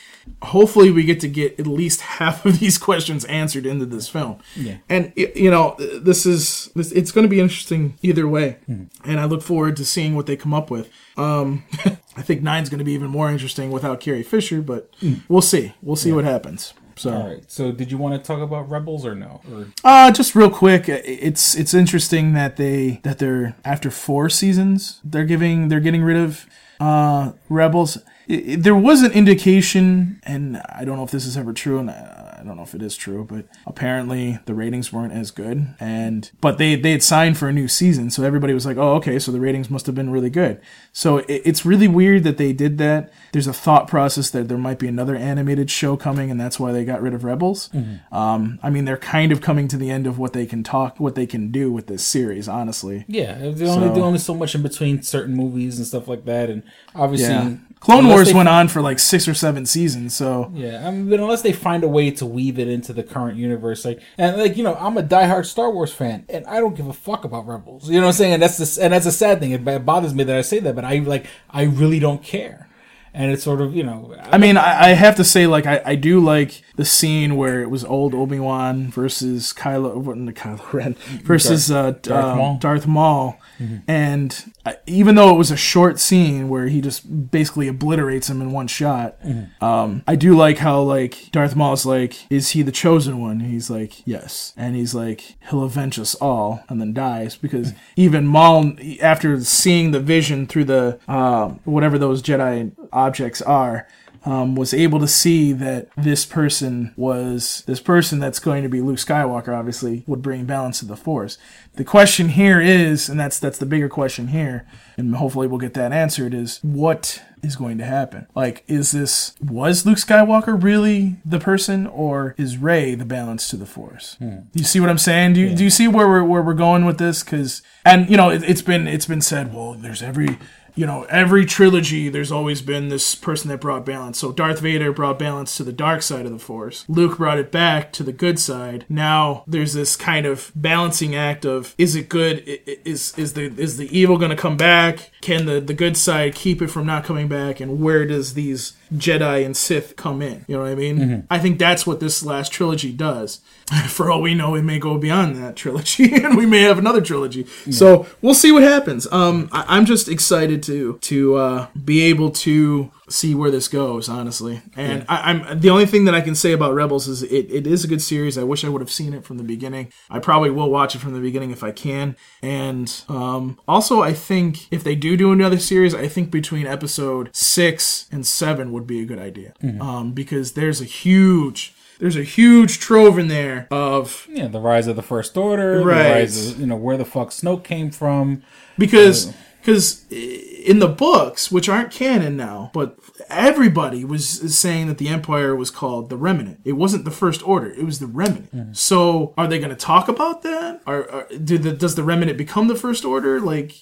hopefully we get to get at least half of these questions answered into this film. Yeah. And you know, this is this, it's going to be interesting either way, Mhm. and I look forward to seeing what they come up with. Um, I think nine's going to be even more interesting without Carrie Fisher, but Mm. we'll see. We'll see Yeah. what happens. So. All right. So, did you want to talk about Rebels or no? Or Uh, just real quick, it's it's interesting that they that they're after four seasons they're giving they're getting rid of uh, rebels. I- I- there was an indication, and I don't know if this is ever true, and I, I don't know if it is true, but apparently the ratings weren't as good, and but they they had signed for a new season, so everybody was like, oh okay, so the ratings must have been really good. So it, it's really weird that they did that. There's a thought process that there might be another animated show coming, and that's why they got rid of Rebels. Mhm. Um, I mean, they're kind of coming to the end of what they can talk, what they can do with this series. Honestly, yeah, there's only So- there's only so much in between certain movies and stuff like that, and obviously, yeah. Clone unless Wars they- went on for like six or seven seasons, so Yeah, I mean, but unless they find a way to weave it into the current universe, like and like you know, I'm a diehard Star Wars fan, and I don't give a fuck about Rebels. You know what I'm saying? And that's the and that's a sad thing. It, bothers me that I say that, but I like I really don't care. And it's sort of you know, I mean, I, I have to say, like, I, I do like the scene where it was old Obi Wan versus Kylo, Kylo Ren versus Darth- uh, Darth uh, Maul. Darth Maul. Mhm. And I, even though it was a short scene where he just basically obliterates him in one shot, Mhm. um, I do like how like Darth Maul's like, "Is he the chosen one?" And he's like, "Yes," and he's like, "He'll avenge us all," and then dies because even Maul, after seeing the vision through the uh, whatever those Jedi objects are. Um, was able to see that this person was this person that's going to be Luke Skywalker. Obviously, would bring balance to the Force. The question here is, and that's that's the bigger question here, and hopefully we'll get that answered. Is what is going to happen? Like, is this was Luke Skywalker really the person, or is Rey the balance to the Force? Hmm. Do you see what I'm saying? Do you, do you see where we're where we're going with this? Because and you know it, it's been it's been said. Well, there's every you know every trilogy. There's always been this person that brought balance. So Darth Vader brought balance to the dark side of the Force. Luke brought it back to the good side. Now there's this kind of balancing act of is it good? Is is the is the evil going to come back? Can the the good side keep it from not coming back? And where does these Jedi and Sith come in? You know what I mean? Mhm. I think that's what this last trilogy does. For all we know, it may go beyond that trilogy, and we may have another trilogy. So we'll see what happens. Um, I, I'm just excited to to uh, be able to see where this goes, honestly. And Yeah. I, I'm the only thing that I can say about Rebels is it, it is a good series. I wish I would have seen it from the beginning. I probably will watch it from the beginning if I can. And um, also, I think if they do do another series, I think between episode six and seven would be a good idea. Mhm. Um, because there's a huge there's a huge trove in there of yeah, the rise of the First Order, Right. The rise of, you know where the fuck Snoke came from, because because in the books which aren't canon now but everybody was saying that the empire was called the remnant. It wasn't the first order it was the remnant. Mm-hmm. So are they going to talk about that? Or, or do the, does the remnant become the first order? Like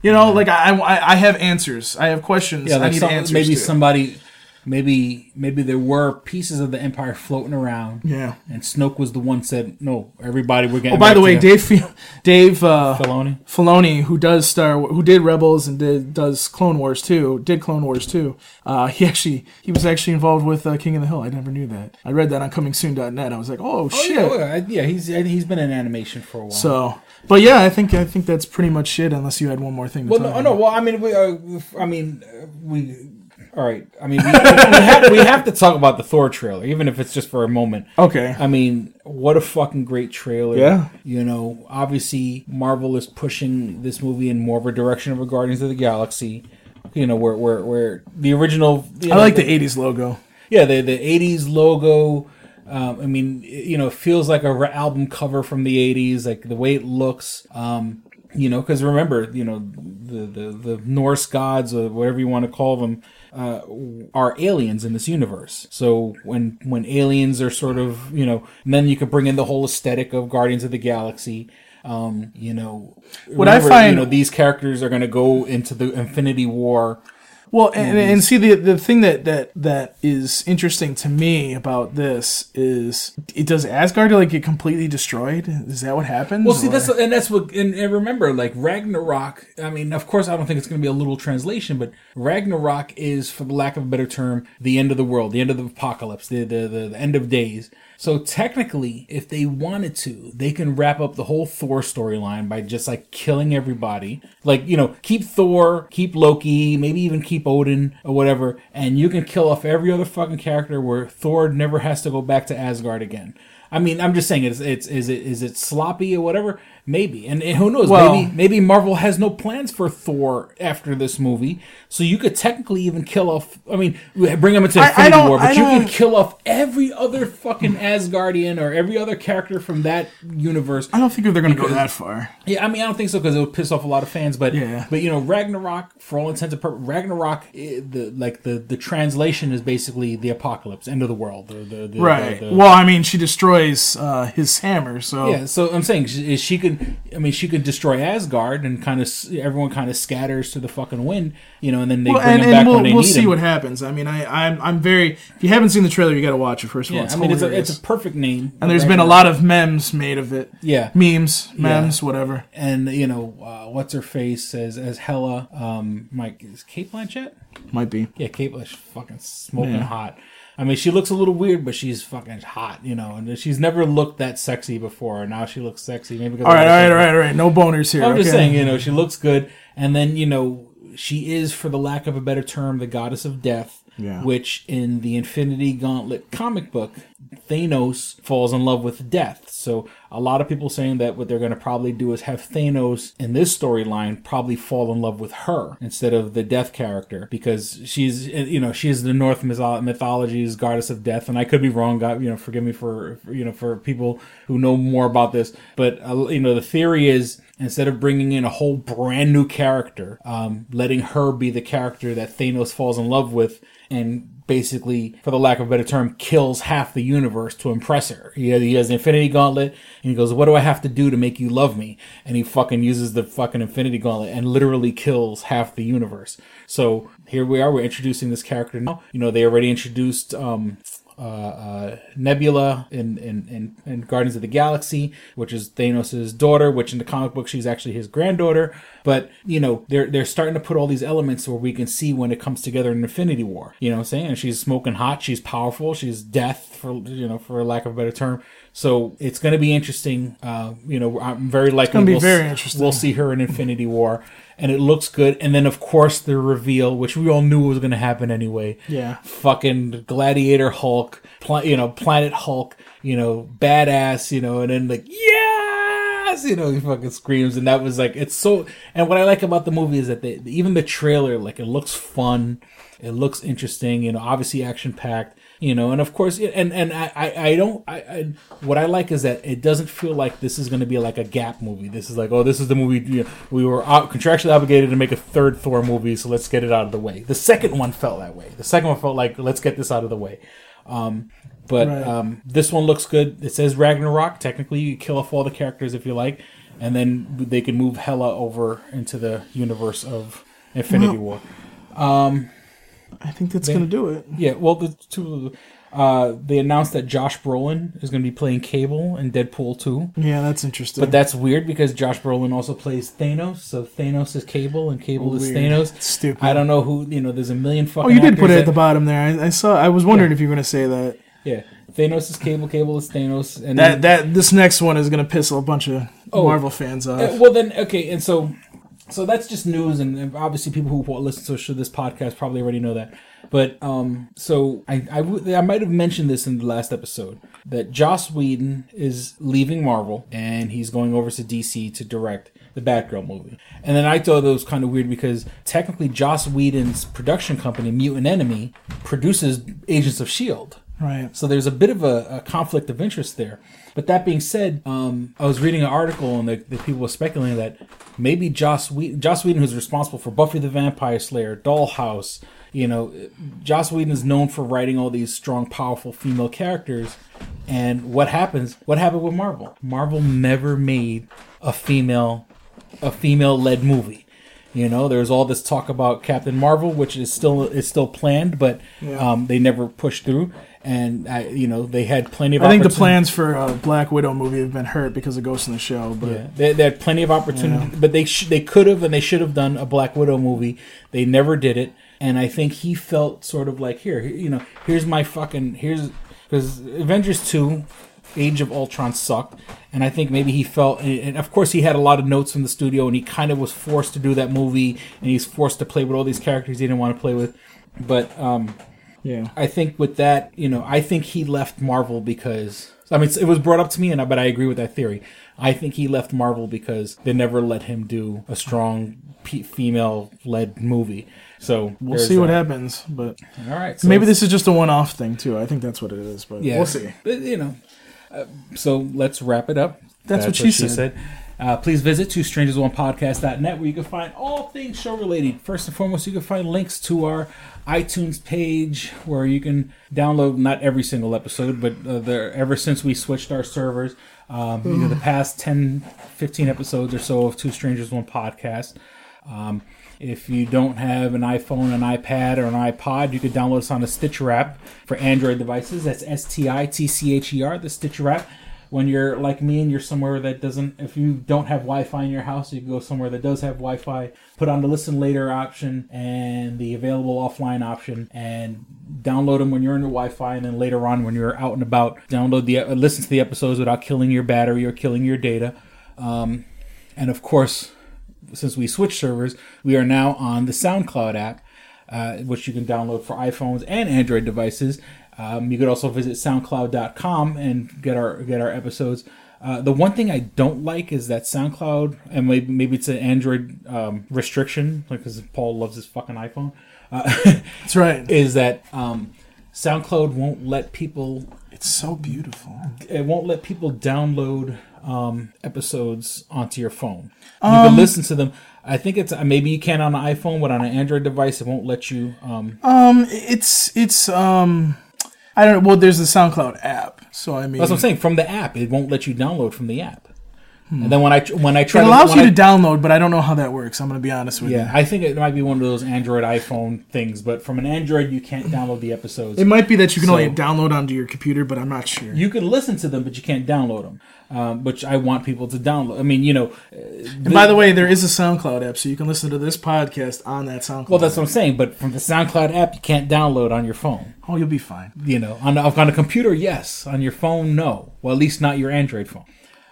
you know like I, I i have answers. I have questions. Yeah, i like need some- answers maybe somebody, maybe maybe there were pieces of the Empire floating around. Yeah. and Snoke was the one said no. Everybody, we're getting. Oh, by the way. Dave Dave uh, Filoni? Filoni, who does Star, who did Rebels and did does Clone Wars too, did Clone Wars too. Uh, he actually he was actually involved with uh, King of the Hill. I never knew that. I read that on ComingSoon.net. I was like, oh, Oh, shit. yeah, oh, yeah, yeah, he's he's been in animation for a while. So, but yeah, I think I think that's pretty much it. Unless you had one more thing. To Well, no, no. Well, I mean, we, uh, I mean, uh, we. All right. I mean, we, we, have, we have to talk about the Thor trailer, even if it's just for a moment. Okay. I mean, what a fucking great trailer. Yeah. You know, obviously, Marvel is pushing this movie in more of a direction of a Guardians of the Galaxy. You know, where where where the original. you I like the '80s logo. Yeah, the the '80s logo. Um, I mean, it- you know, it feels like a re- album cover from the '80s, like the way it looks. Um, you know, because remember, you know, the, the the Norse gods or whatever you want to call them uh, are aliens in this universe. So when when aliens are sort of, you know, and then you could bring in the whole aesthetic of Guardians of the Galaxy. Um, you know, What I find- you know, these characters are going to go into the Infinity War Well, and, movies. and see the the thing that that that is interesting to me about this is it does Asgard like get completely destroyed? Is that what happens? Well, see, Or- that's and that's what and, and remember, like Ragnarok. I mean, of course, I don't think it's going to be a little translation, but Ragnarok is, for the lack of a better term, the end of the world, the end of the apocalypse, the the the, the end of days. So technically, if they wanted to, they can wrap up the whole Thor storyline by just like killing everybody. Like you know, keep Thor, keep Loki, maybe even keep Odin or whatever, and you can kill off every other fucking character where Thor never has to go back to Asgard again. I mean, I'm just saying, it's it's is it is it sloppy or whatever? Maybe, and, and who knows? Well- maybe maybe Marvel has no plans for Thor after this movie, so you could technically even kill off. I mean, bring him into I- I Infinity War, but I you could kill off every other fucking Asgardian or every other character from that universe. I don't think they're going to go that far. Yeah, I mean, I don't think so because it would piss off a lot of fans. But Yeah. but you know, Ragnarok, for all intents and purposes, Ragnarok, eh, the like the the translation is basically the apocalypse, end of the world. The, the, the, Right. well, I mean, she destroys uh, his hammer, so yeah, so I'm saying she, she could. I mean, she could destroy Asgard and kind of everyone kind of scatters to the fucking wind, you know, and then they Well, bring and, him back and we'll, when they we'll need see what happens. I mean, I, I'm I'm very. If you haven't seen the trailer, you got to watch it first of all. Yeah, It's I mean, it's a, it's a perfect name. and there's been a lot of memes made of it. Yeah. memes, Yeah. memes, whatever. And you know, uh, what's her face as as Hela? Um, Mike is Cate Blanchett. Might be. Yeah, Cate Blanchett, fucking smoking Yeah. hot. I mean, she looks a little weird, but she's fucking hot, you know. And she's never looked that sexy before. Now she looks sexy. Maybe because all right, all right, all right, all right. No boners here. I'm just saying, you know, she looks good, and then you know, she is, for the lack of a better term, the goddess of death. Yeah. Which in the Infinity Gauntlet comic book, Thanos falls in love with death. So a lot of people saying that what they're going to probably do is have Thanos in this storyline probably fall in love with her instead of the death character because she's you know she's the North mytho- mythology's goddess of death, and I could be wrong. God, you know, forgive me for, for you know for people who know more about this, but uh, you know the theory is instead of bringing in a whole brand new character, um, letting her be the character that Thanos falls in love with and basically, for the lack of a better term, kills half the universe to impress her. He has, he has the Infinity Gauntlet, and he goes, "What do I have to do to make you love me?" And he fucking uses the fucking Infinity Gauntlet and literally kills half the universe. So here we are. We're introducing this character now. You know, they already introduced. Um, Nebula in, in, in, in Guardians of the Galaxy, which is Thanos' daughter, which in the comic book she's actually his granddaughter. But you know they're they're starting to put all these elements where we can see when it comes together in Infinity War. You know what I'm saying? And she's smoking hot, she's powerful, she's death for you know for lack of a better term. So it's going to be interesting. Uh, you know, I'm very likely we'll, very interesting. We'll see her in Infinity War, and it looks good. And then of course the reveal, which we all knew was going to happen anyway Yeah. fucking gladiator Hulk, pla- you know, Planet Hulk, you know, badass, you know, and then like, yes, you know, he fucking screams. And that was like, it's so, and what I like about the movie is that they, even the trailer, like, it looks fun. It looks interesting, you know, obviously action packed, you know, and of course, and, and I, I, don't, I, I, what I like is that it doesn't feel like this is going to be like a gap movie. This is like, oh, this is the movie, you know, we were contractually obligated to make a third Thor movie, so let's get it out of the way. The second one felt that way. The second one felt like, let's get this out of the way. Um, but Right. um, this one looks good. It says Ragnarok. Technically, you kill off all the characters if you like, and then they can move Hela over into the universe of Infinity Well, War. Um, I think that's gonna do it. Yeah. Well, the two. Uh, they announced that Josh Brolin is going to be playing Cable in Deadpool 2. Yeah, that's interesting. But that's weird because Josh Brolin also plays Thanos, so Thanos is Cable and Cable is Thanos. It's stupid. I don't know who you know. There's a million fucking. Oh, you did put it that- at the bottom there. I, I saw. I was wondering if you were gonna say that. Yeah, Thanos is Cable, Cable is Thanos, and That then, that this next one is gonna piss a bunch of Oh. Marvel fans off. Uh, well, then okay, and so so that's just news, and, obviously people who listen to this podcast probably already know that. But um, so I I, w- I might have mentioned this in the last episode that Joss Whedon is leaving Marvel and he's going over to DC to direct the Batgirl movie. And then I thought it was kind of weird because technically Joss Whedon's production company Mutant Enemy produces Agents of Shield. Right. So there's a bit of a, a conflict of interest there. But that being said, um, I was reading an article and the, the people were speculating that maybe Joss Whedon, Joss Whedon, who's responsible for Buffy the Vampire Slayer, Dollhouse, you know, Joss Whedon is known for writing all these strong, powerful female characters. And what happens? What happened with Marvel? Marvel never made a female, a female-led movie. You know, there's all this talk about Captain Marvel, which is still is still planned, but Yeah. um, they never pushed through. And I, you know, they had plenty of. I think the plans for a Black Widow movie have been hurt because of Ghost in the Shell. But Yeah, they, they had plenty of opportunity, Yeah. but they sh- they could have and they should have done a Black Widow movie. They never did it, and I think he felt sort of like here, you know, here's my fucking here's because Avengers two, Age of Ultron sucked, and I think maybe he felt, and of course he had a lot of notes from the studio, and he kind of was forced to do that movie, and he's forced to play with all these characters he didn't want to play with, but um, Yeah. I think with that, you know, I think he left Marvel because I mean it was brought up to me, and I, but I agree with that theory. I think he left Marvel because they never let him do a strong p- female-led movie. So we'll see what that. happens. But All right, maybe this is just a one-off thing too. I think that's what it is. But Yeah, we'll see. But, you know, uh, so let's wrap it up. That's what she said. Uh, please visit two strangers one podcast.net where you can find all things show related. First and foremost, you can find links to our iTunes page where you can download not every single episode, but uh, ever since we switched our servers, um, you know, the past 10, 15 episodes or so of Two Strangers One Podcast. Um, if you don't have an iPhone, an iPad, or an iPod, you can download us on the Stitcher app for Android devices. That's S T I T C H E R, the Stitcher app. When you're like me and you're somewhere that doesn't, if you don't have Wi Fi in your house, you go somewhere that does have Wi Fi, put on the listen later option and the available offline option, and download them when you're in your Wi Fi, and then later on when you're out and about, download the, uh, listen to the episodes without killing your battery or killing your data. Um, and of course, since we switched servers, we are now on the SoundCloud app, uh, which you can download for iPhones and Android devices. Um, you could also visit SoundCloud.com and get our get our episodes. Uh, the one thing I don't like is that SoundCloud, and maybe, maybe it's an Android um, restriction, because Paul loves his fucking iPhone. Uh, That's right. Is that um, SoundCloud won't let people. It's so beautiful. It won't let people download um, episodes onto your phone. You Um, can listen to them. I think it's maybe you can on an iPhone, but on an Android device, it won't let you. Um, Um, it's it's um, I don't know. Well, there's the SoundCloud app, so I mean, that's what I'm saying. From the app, it won't let you download from the app. And then when I when I Hmm. It allows when you I- to download, but I don't know how that works. I'm going to be honest with Yeah, you. I think it might be one of those Android iPhone things, but from an Android, you can't download the episodes. It might be that you can So- only download onto your computer, but I'm not sure. You can listen to them, but you can't download them. Um, which I want people to download. I mean, you know. And by the way, there is a SoundCloud app, so you can listen to this podcast on that SoundCloud. Well, that's what I'm saying. But from the SoundCloud app, you can't download on your phone. Oh, you'll be fine. You know, on on a computer, yes. On your phone, no. Well, at least not your Android phone.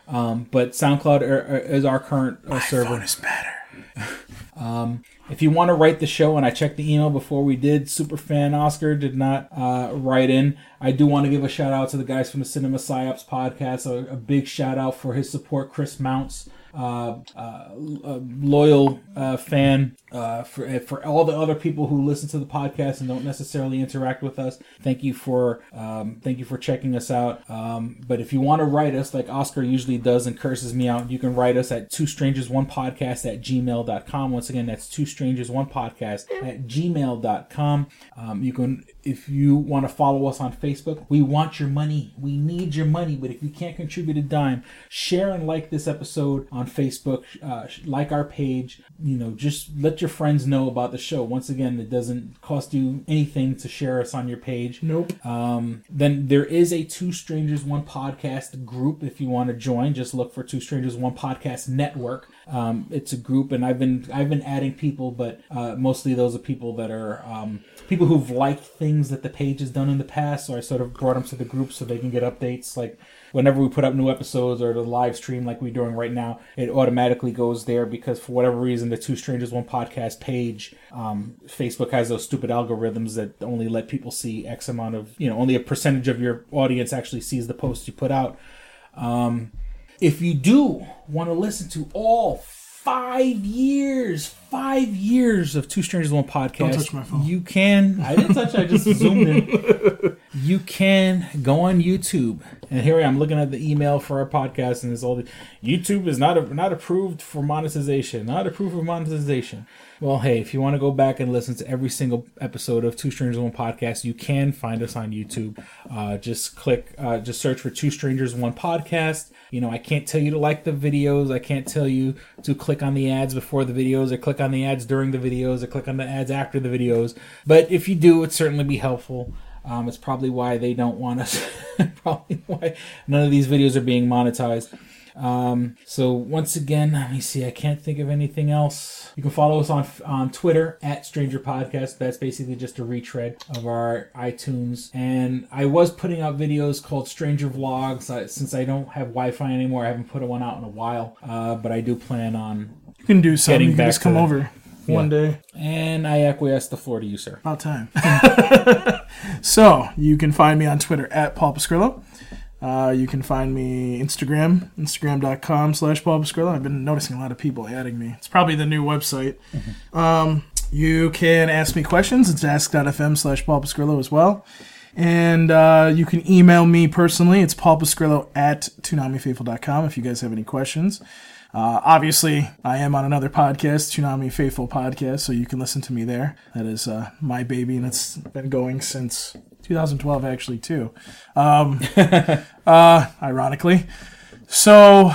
Um, but SoundCloud are, are, is our current uh, server. phone is better. um, if you want to write the show, and I checked the email before we did, Superfan Oscar did not uh, write in. I do want to give a shout out to the guys from the Cinema Psyops podcast. A, a big shout out for his support, Chris Mounts, uh, uh, loyal uh, fan. Uh, for for all the other people who listen to the podcast and don't necessarily interact with us, thank you for um, thank you for checking us out. Um, but if you want to write us, like Oscar usually does and curses me out, you can write us at two strangers one podcast at gmail.com. Once again, that's two strangers one podcast at gmail.com. Um, you can if you want to follow us on Facebook, we want your money. We need your money. But if you can't contribute a dime, share and like this episode on Facebook. Uh, like our page. You know, just let your friends know about the show. Once again, it doesn't cost you anything to share us on your page. Nope. Um, then there is a Two Strangers One Podcast group if you want to join. Just look for Two Strangers One Podcast Network. Um, it's a group, and I've been I've been adding people, but uh, mostly those are people that are um, people who've liked things that the page has done in the past. So I sort of brought them to the group so they can get updates. Like whenever we put up new episodes or the live stream like we're doing right now, it automatically goes there because for whatever reason, the Two Strangers One Podcast page, um, Facebook has those stupid algorithms that only let people see X amount of you know only a percentage of your audience actually sees the posts you put out. Um, if you do want to listen to all five years, five years of Two Strangers One podcast, Don't touch my phone. you can. I didn't touch. it, I just zoomed in. You can go on YouTube, and here I am looking at the email for our podcast, and it's all the YouTube is not a, not approved for monetization. Not approved for monetization. Well, hey, if you want to go back and listen to every single episode of Two Strangers One podcast, you can find us on YouTube. Uh, just click, uh, just search for Two Strangers One podcast. You know, I can't tell you to like the videos. I can't tell you to click on the ads before the videos or click click on the ads during the videos or click on the ads after the videos. But if you do, it'd certainly be helpful. Um, it's probably why they don't want us. probably why none of these videos are being monetized. Um, so once again, let me see. I can't think of anything else. You can follow us on on Twitter at Stranger Podcast. That's basically just a retread of our iTunes. And I was putting out videos called Stranger Vlogs. I, since I don't have Wi-Fi anymore, I haven't put one out in a while. Uh, but I do plan on. You can do something. getting You can back just come over one day. And I acquiesce the floor to you, sir. About time. so you can find me on Twitter at Paul Pascrillo. Uh, you can find me Instagram, instagram.com slash Paul Pascrillo. I've been noticing a lot of people adding me. It's probably the new website. Um, you can ask me questions. It's ask.fm slash Paul Pascrillo as well. And uh, you can email me personally. It's Paul Pascrillo at ToonamiFaithful.com if you guys have any questions. Uh, obviously, I am on another podcast, Toonami Faithful Podcast, so you can listen to me there. That is uh, my baby, and it's been going since 2012, actually, too. Um, uh, ironically. So,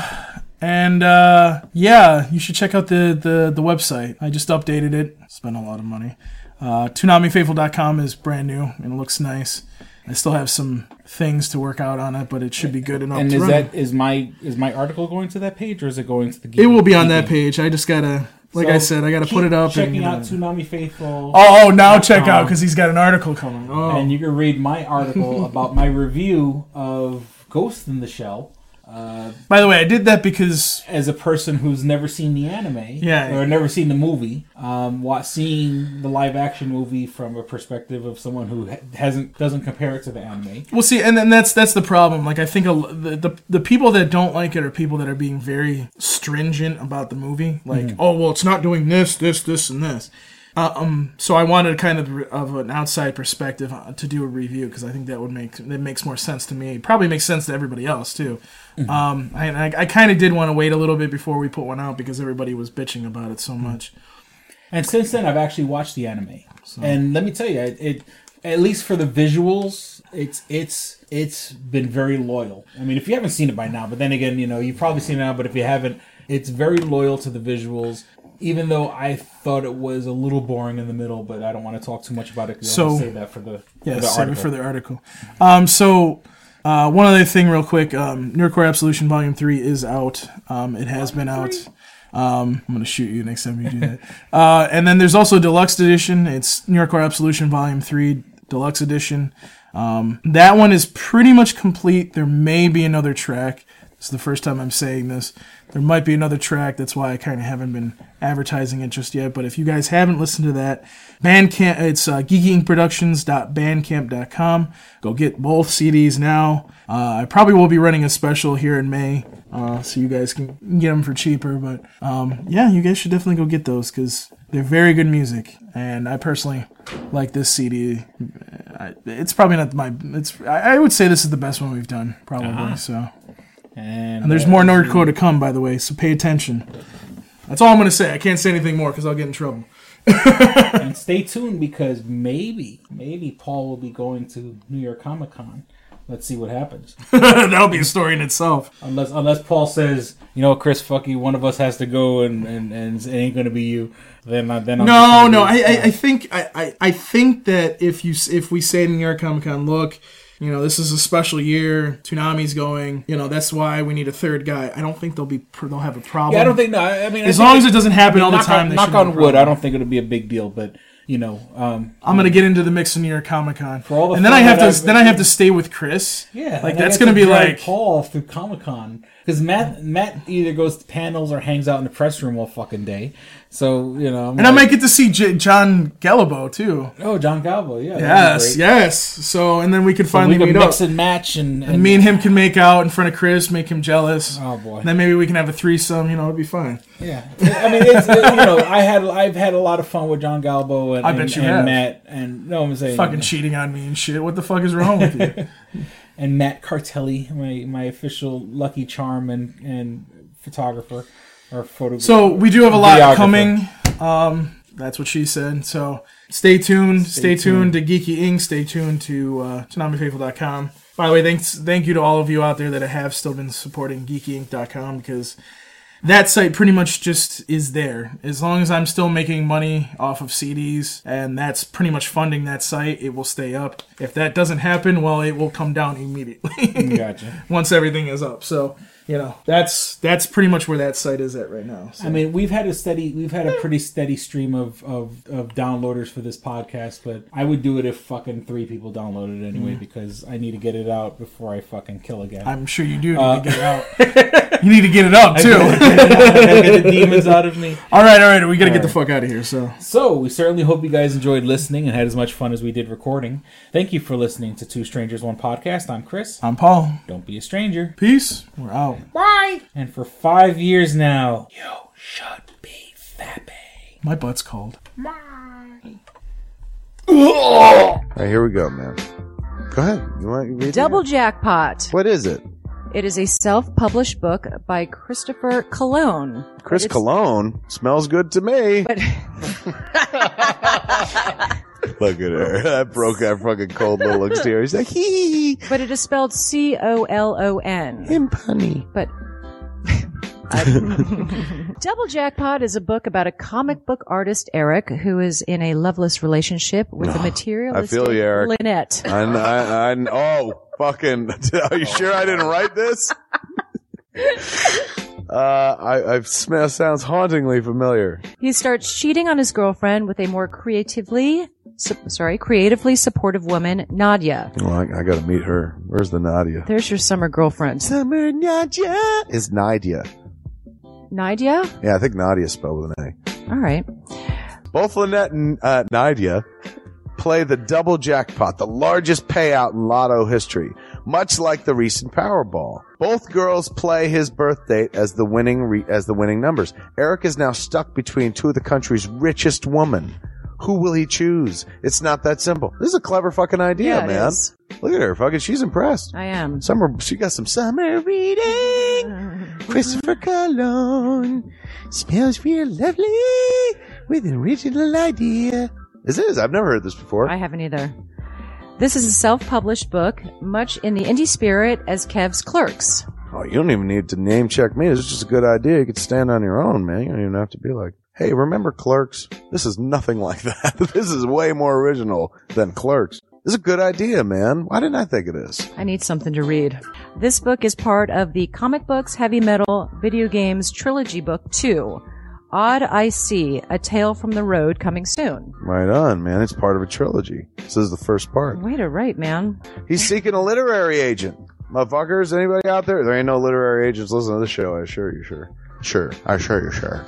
and uh, yeah, you should check out the, the, the website. I just updated it, spent a lot of money. Uh, ToonamiFaithful.com is brand new and looks nice. I still have some things to work out on it, but it should be good enough And to is run. that is my is my article going to that page or is it going to the? Game? It will be on that page. I just gotta, like I said, I gotta put it up. Checking and, out Toonami Faithful. Oh, oh, now check out because he's got an article coming. Oh, And you can read my article about my review of Ghost in the Shell. Uh, by the way, I did that because as a person who's never seen the anime, Yeah. or never seen the movie, um, what seeing the live action movie from a perspective of someone who hasn't doesn't compare it to the anime. Well, see, and then that's that's the problem. Like, I think a, the, the the people that don't like it are people that are being very stringent about the movie. Like, Mhm. oh, well, it's not doing this, this, this, and this. Uh, um, so I wanted kind of of an outside perspective uh, to do a review because I think that would make that makes more sense to me. Probably makes sense to everybody else too. Um, and I, I kind of did want to wait a little bit before we put one out because everybody was bitching about it so much. And since then, I've actually watched the anime, and let me tell you, it, it at least for the visuals, it's it's it's been very loyal. I mean, if you haven't seen it by now, but then again, you know, you've probably seen it now. But if you haven't, it's very loyal to the visuals. Even though I thought it was a little boring in the middle, but I don't want to talk too much about it because So- save that for the Yeah, for the save article. it for the article. Um, so uh, one other thing, real quick, um, Nerdcore Absolution Volume Three is out. Um, it has been out. Um, I'm gonna shoot you next time you do that. uh, and then there's also a Deluxe Edition. It's New York Nerdcore Absolution Volume Three Deluxe Edition. Um, that one is pretty much complete. There may be another track. This is the first time I'm saying this. There might be another track. That's why I kind of haven't been advertising it just yet. But if you guys haven't listened to that, Bandcamp, it's uh, geekyincproductions.bandcamp.com. Go get both CDs now. Uh, I probably will be running a special here in May, uh, so you guys can get them for cheaper. But um, yeah, you guys should definitely go get those because they're very good music, and I personally like this CD. I, it's probably not my. It's I, I would say this is the best one we've done, probably. Uh-huh. So. And, And there's more Nerdcore to come, by the way, so pay attention. That's all I'm going to say. I can't say anything more because I'll get in trouble. and stay tuned because maybe, maybe Paul will be going to New York Comic Con. Let's see what happens. That'll be a story in itself. Unless, unless Paul says, you know, Chris, fuck you, one of us has to go, and and, and it ain't gonna be you. Then, I- then I'm No, no. I, I, I think I, I, I think that if you if we say to New York Comic Con, look, you know, this is a special year. Toonami's going. You know, that's why we need a third guy. I don't think they'll be they'll have a problem. Yeah, I don't think. No, I I mean, as think long as it doesn't happen I mean, all the knock time. On, knock on wood. I don't think it'll be a big deal, but you know, um, I'm gonna get into the mix New York Comic Con, for all the and then I have to I've- then I have to stay with Chris. Yeah, like that's gonna to be like Paul through Comic Con because Matt Matt either goes to panels or hangs out in the press room all fucking day. So you know, I'm And I might get to see J- John Gallibo too. Oh, John Galbo, yeah. Yes, yes. So and then we could So finally we could meet mix up. and match and, And me and him can make out in front of Chris, make him jealous. Oh boy. And then maybe we can have a threesome. You know, it'd be fine. Yeah, I mean, it's, it- you know, I had I've had a lot of fun with John Galbo and, I bet and, you and have. Matt and no, I'm saying Fucking cheating on me and shit. What the fuck is wrong with you? and Matt Cartelli, my my official Lucky Charm and and photographer or photo. So we do have a lot coming. Um, that's what she said. So stay tuned. Stay, Stay tuned. to Geeky Inc. Stay tuned to uh, ToonamiFaithful.com. By the way, thanks thank you to all of you out there that have still been supporting GeekyInc.com because that site pretty much just is there. As long as I'm still making money off of CDs and that's pretty much funding that site, it will stay up. If that doesn't happen, well, it will come down immediately. Gotcha. Once everything is up. So, you know, that's that's pretty much where that site is at right now. So. I mean, we've had a steady, we've had a pretty steady stream of, of, of downloaders for this podcast, but I would do it if fucking three people downloaded it anyway Mm. because I need to get it out before I fucking kill again. I'm sure you do need Uh, to get it out. you need to get it up too. get. I get the demons out of me. All right, all right, we got to All get the fuck out of here. So, So, we certainly hope you guys enjoyed listening and had as much fun as we did recording. Thank you for listening to Two Strangers One Podcast. I'm Chris. I'm Paul. Don't be a stranger. Peace. We're out. Bye. And for five years now, you should be fapping. My butt's cold. All right, here we go, man. Go ahead. You want you read Double Jackpot. What is it? It is a self-published book by Christopher Cologne. Chris Cologne smells good to me. But Look at her. That broke that fucking cold little exterior. He's like, hee. but it is spelled C O L O N. Him punny. But Double Jackpot is a book about a comic book artist, Eric, who is in a loveless relationship with a I materialistic feel you, Eric. Lynette. I, I, I, oh, fucking. Are you sure I didn't write this? uh, I, I smell, sounds hauntingly familiar. He starts cheating on his girlfriend with a more creatively, su- sorry, creatively supportive woman, Nadia. Well, I, I gotta meet her. Where's the Nadia? There's your summer girlfriend. Summer Nadia is Nadia. Nadia? Yeah, I think Nadia spelled with an A. All right. Both Lynette and uh, Nadia play the double jackpot, the largest payout in lotto history, much like the recent Powerball. Both girls play his birth date as the winning re- as the winning numbers. Eric is now stuck between two of the country's richest women. Who will he choose? It's not that simple. This is a clever fucking idea, Yeah, it man. is. Look at her, fucking. She's impressed. I am. Summer, she got some summer reading. Christopher Cologne smells real lovely with an original idea. This is. I've never heard this before. I haven't either. This is a self-published book, much in the indie spirit as Kev's Clerks. Oh, you don't even need to name check me. This is just a good idea. You could stand on your own, man. You don't even have to be like, hey, remember Clerks? This is nothing like that. this is way more original than Clerks. This is a good idea, man. Why didn't I think of this? I need something to read. This book is part of the Comic Books Heavy Metal Video Games Trilogy Book 2. Odd I See, A Tale from the Road coming soon. Right on, man. It's part of a trilogy. This is the first part. Way to write, man. He's seeking a literary agent. Motherfuckers, anybody out there? There ain't no literary agents listening to this show, I assure you, sure. Sure. I assure you, sure.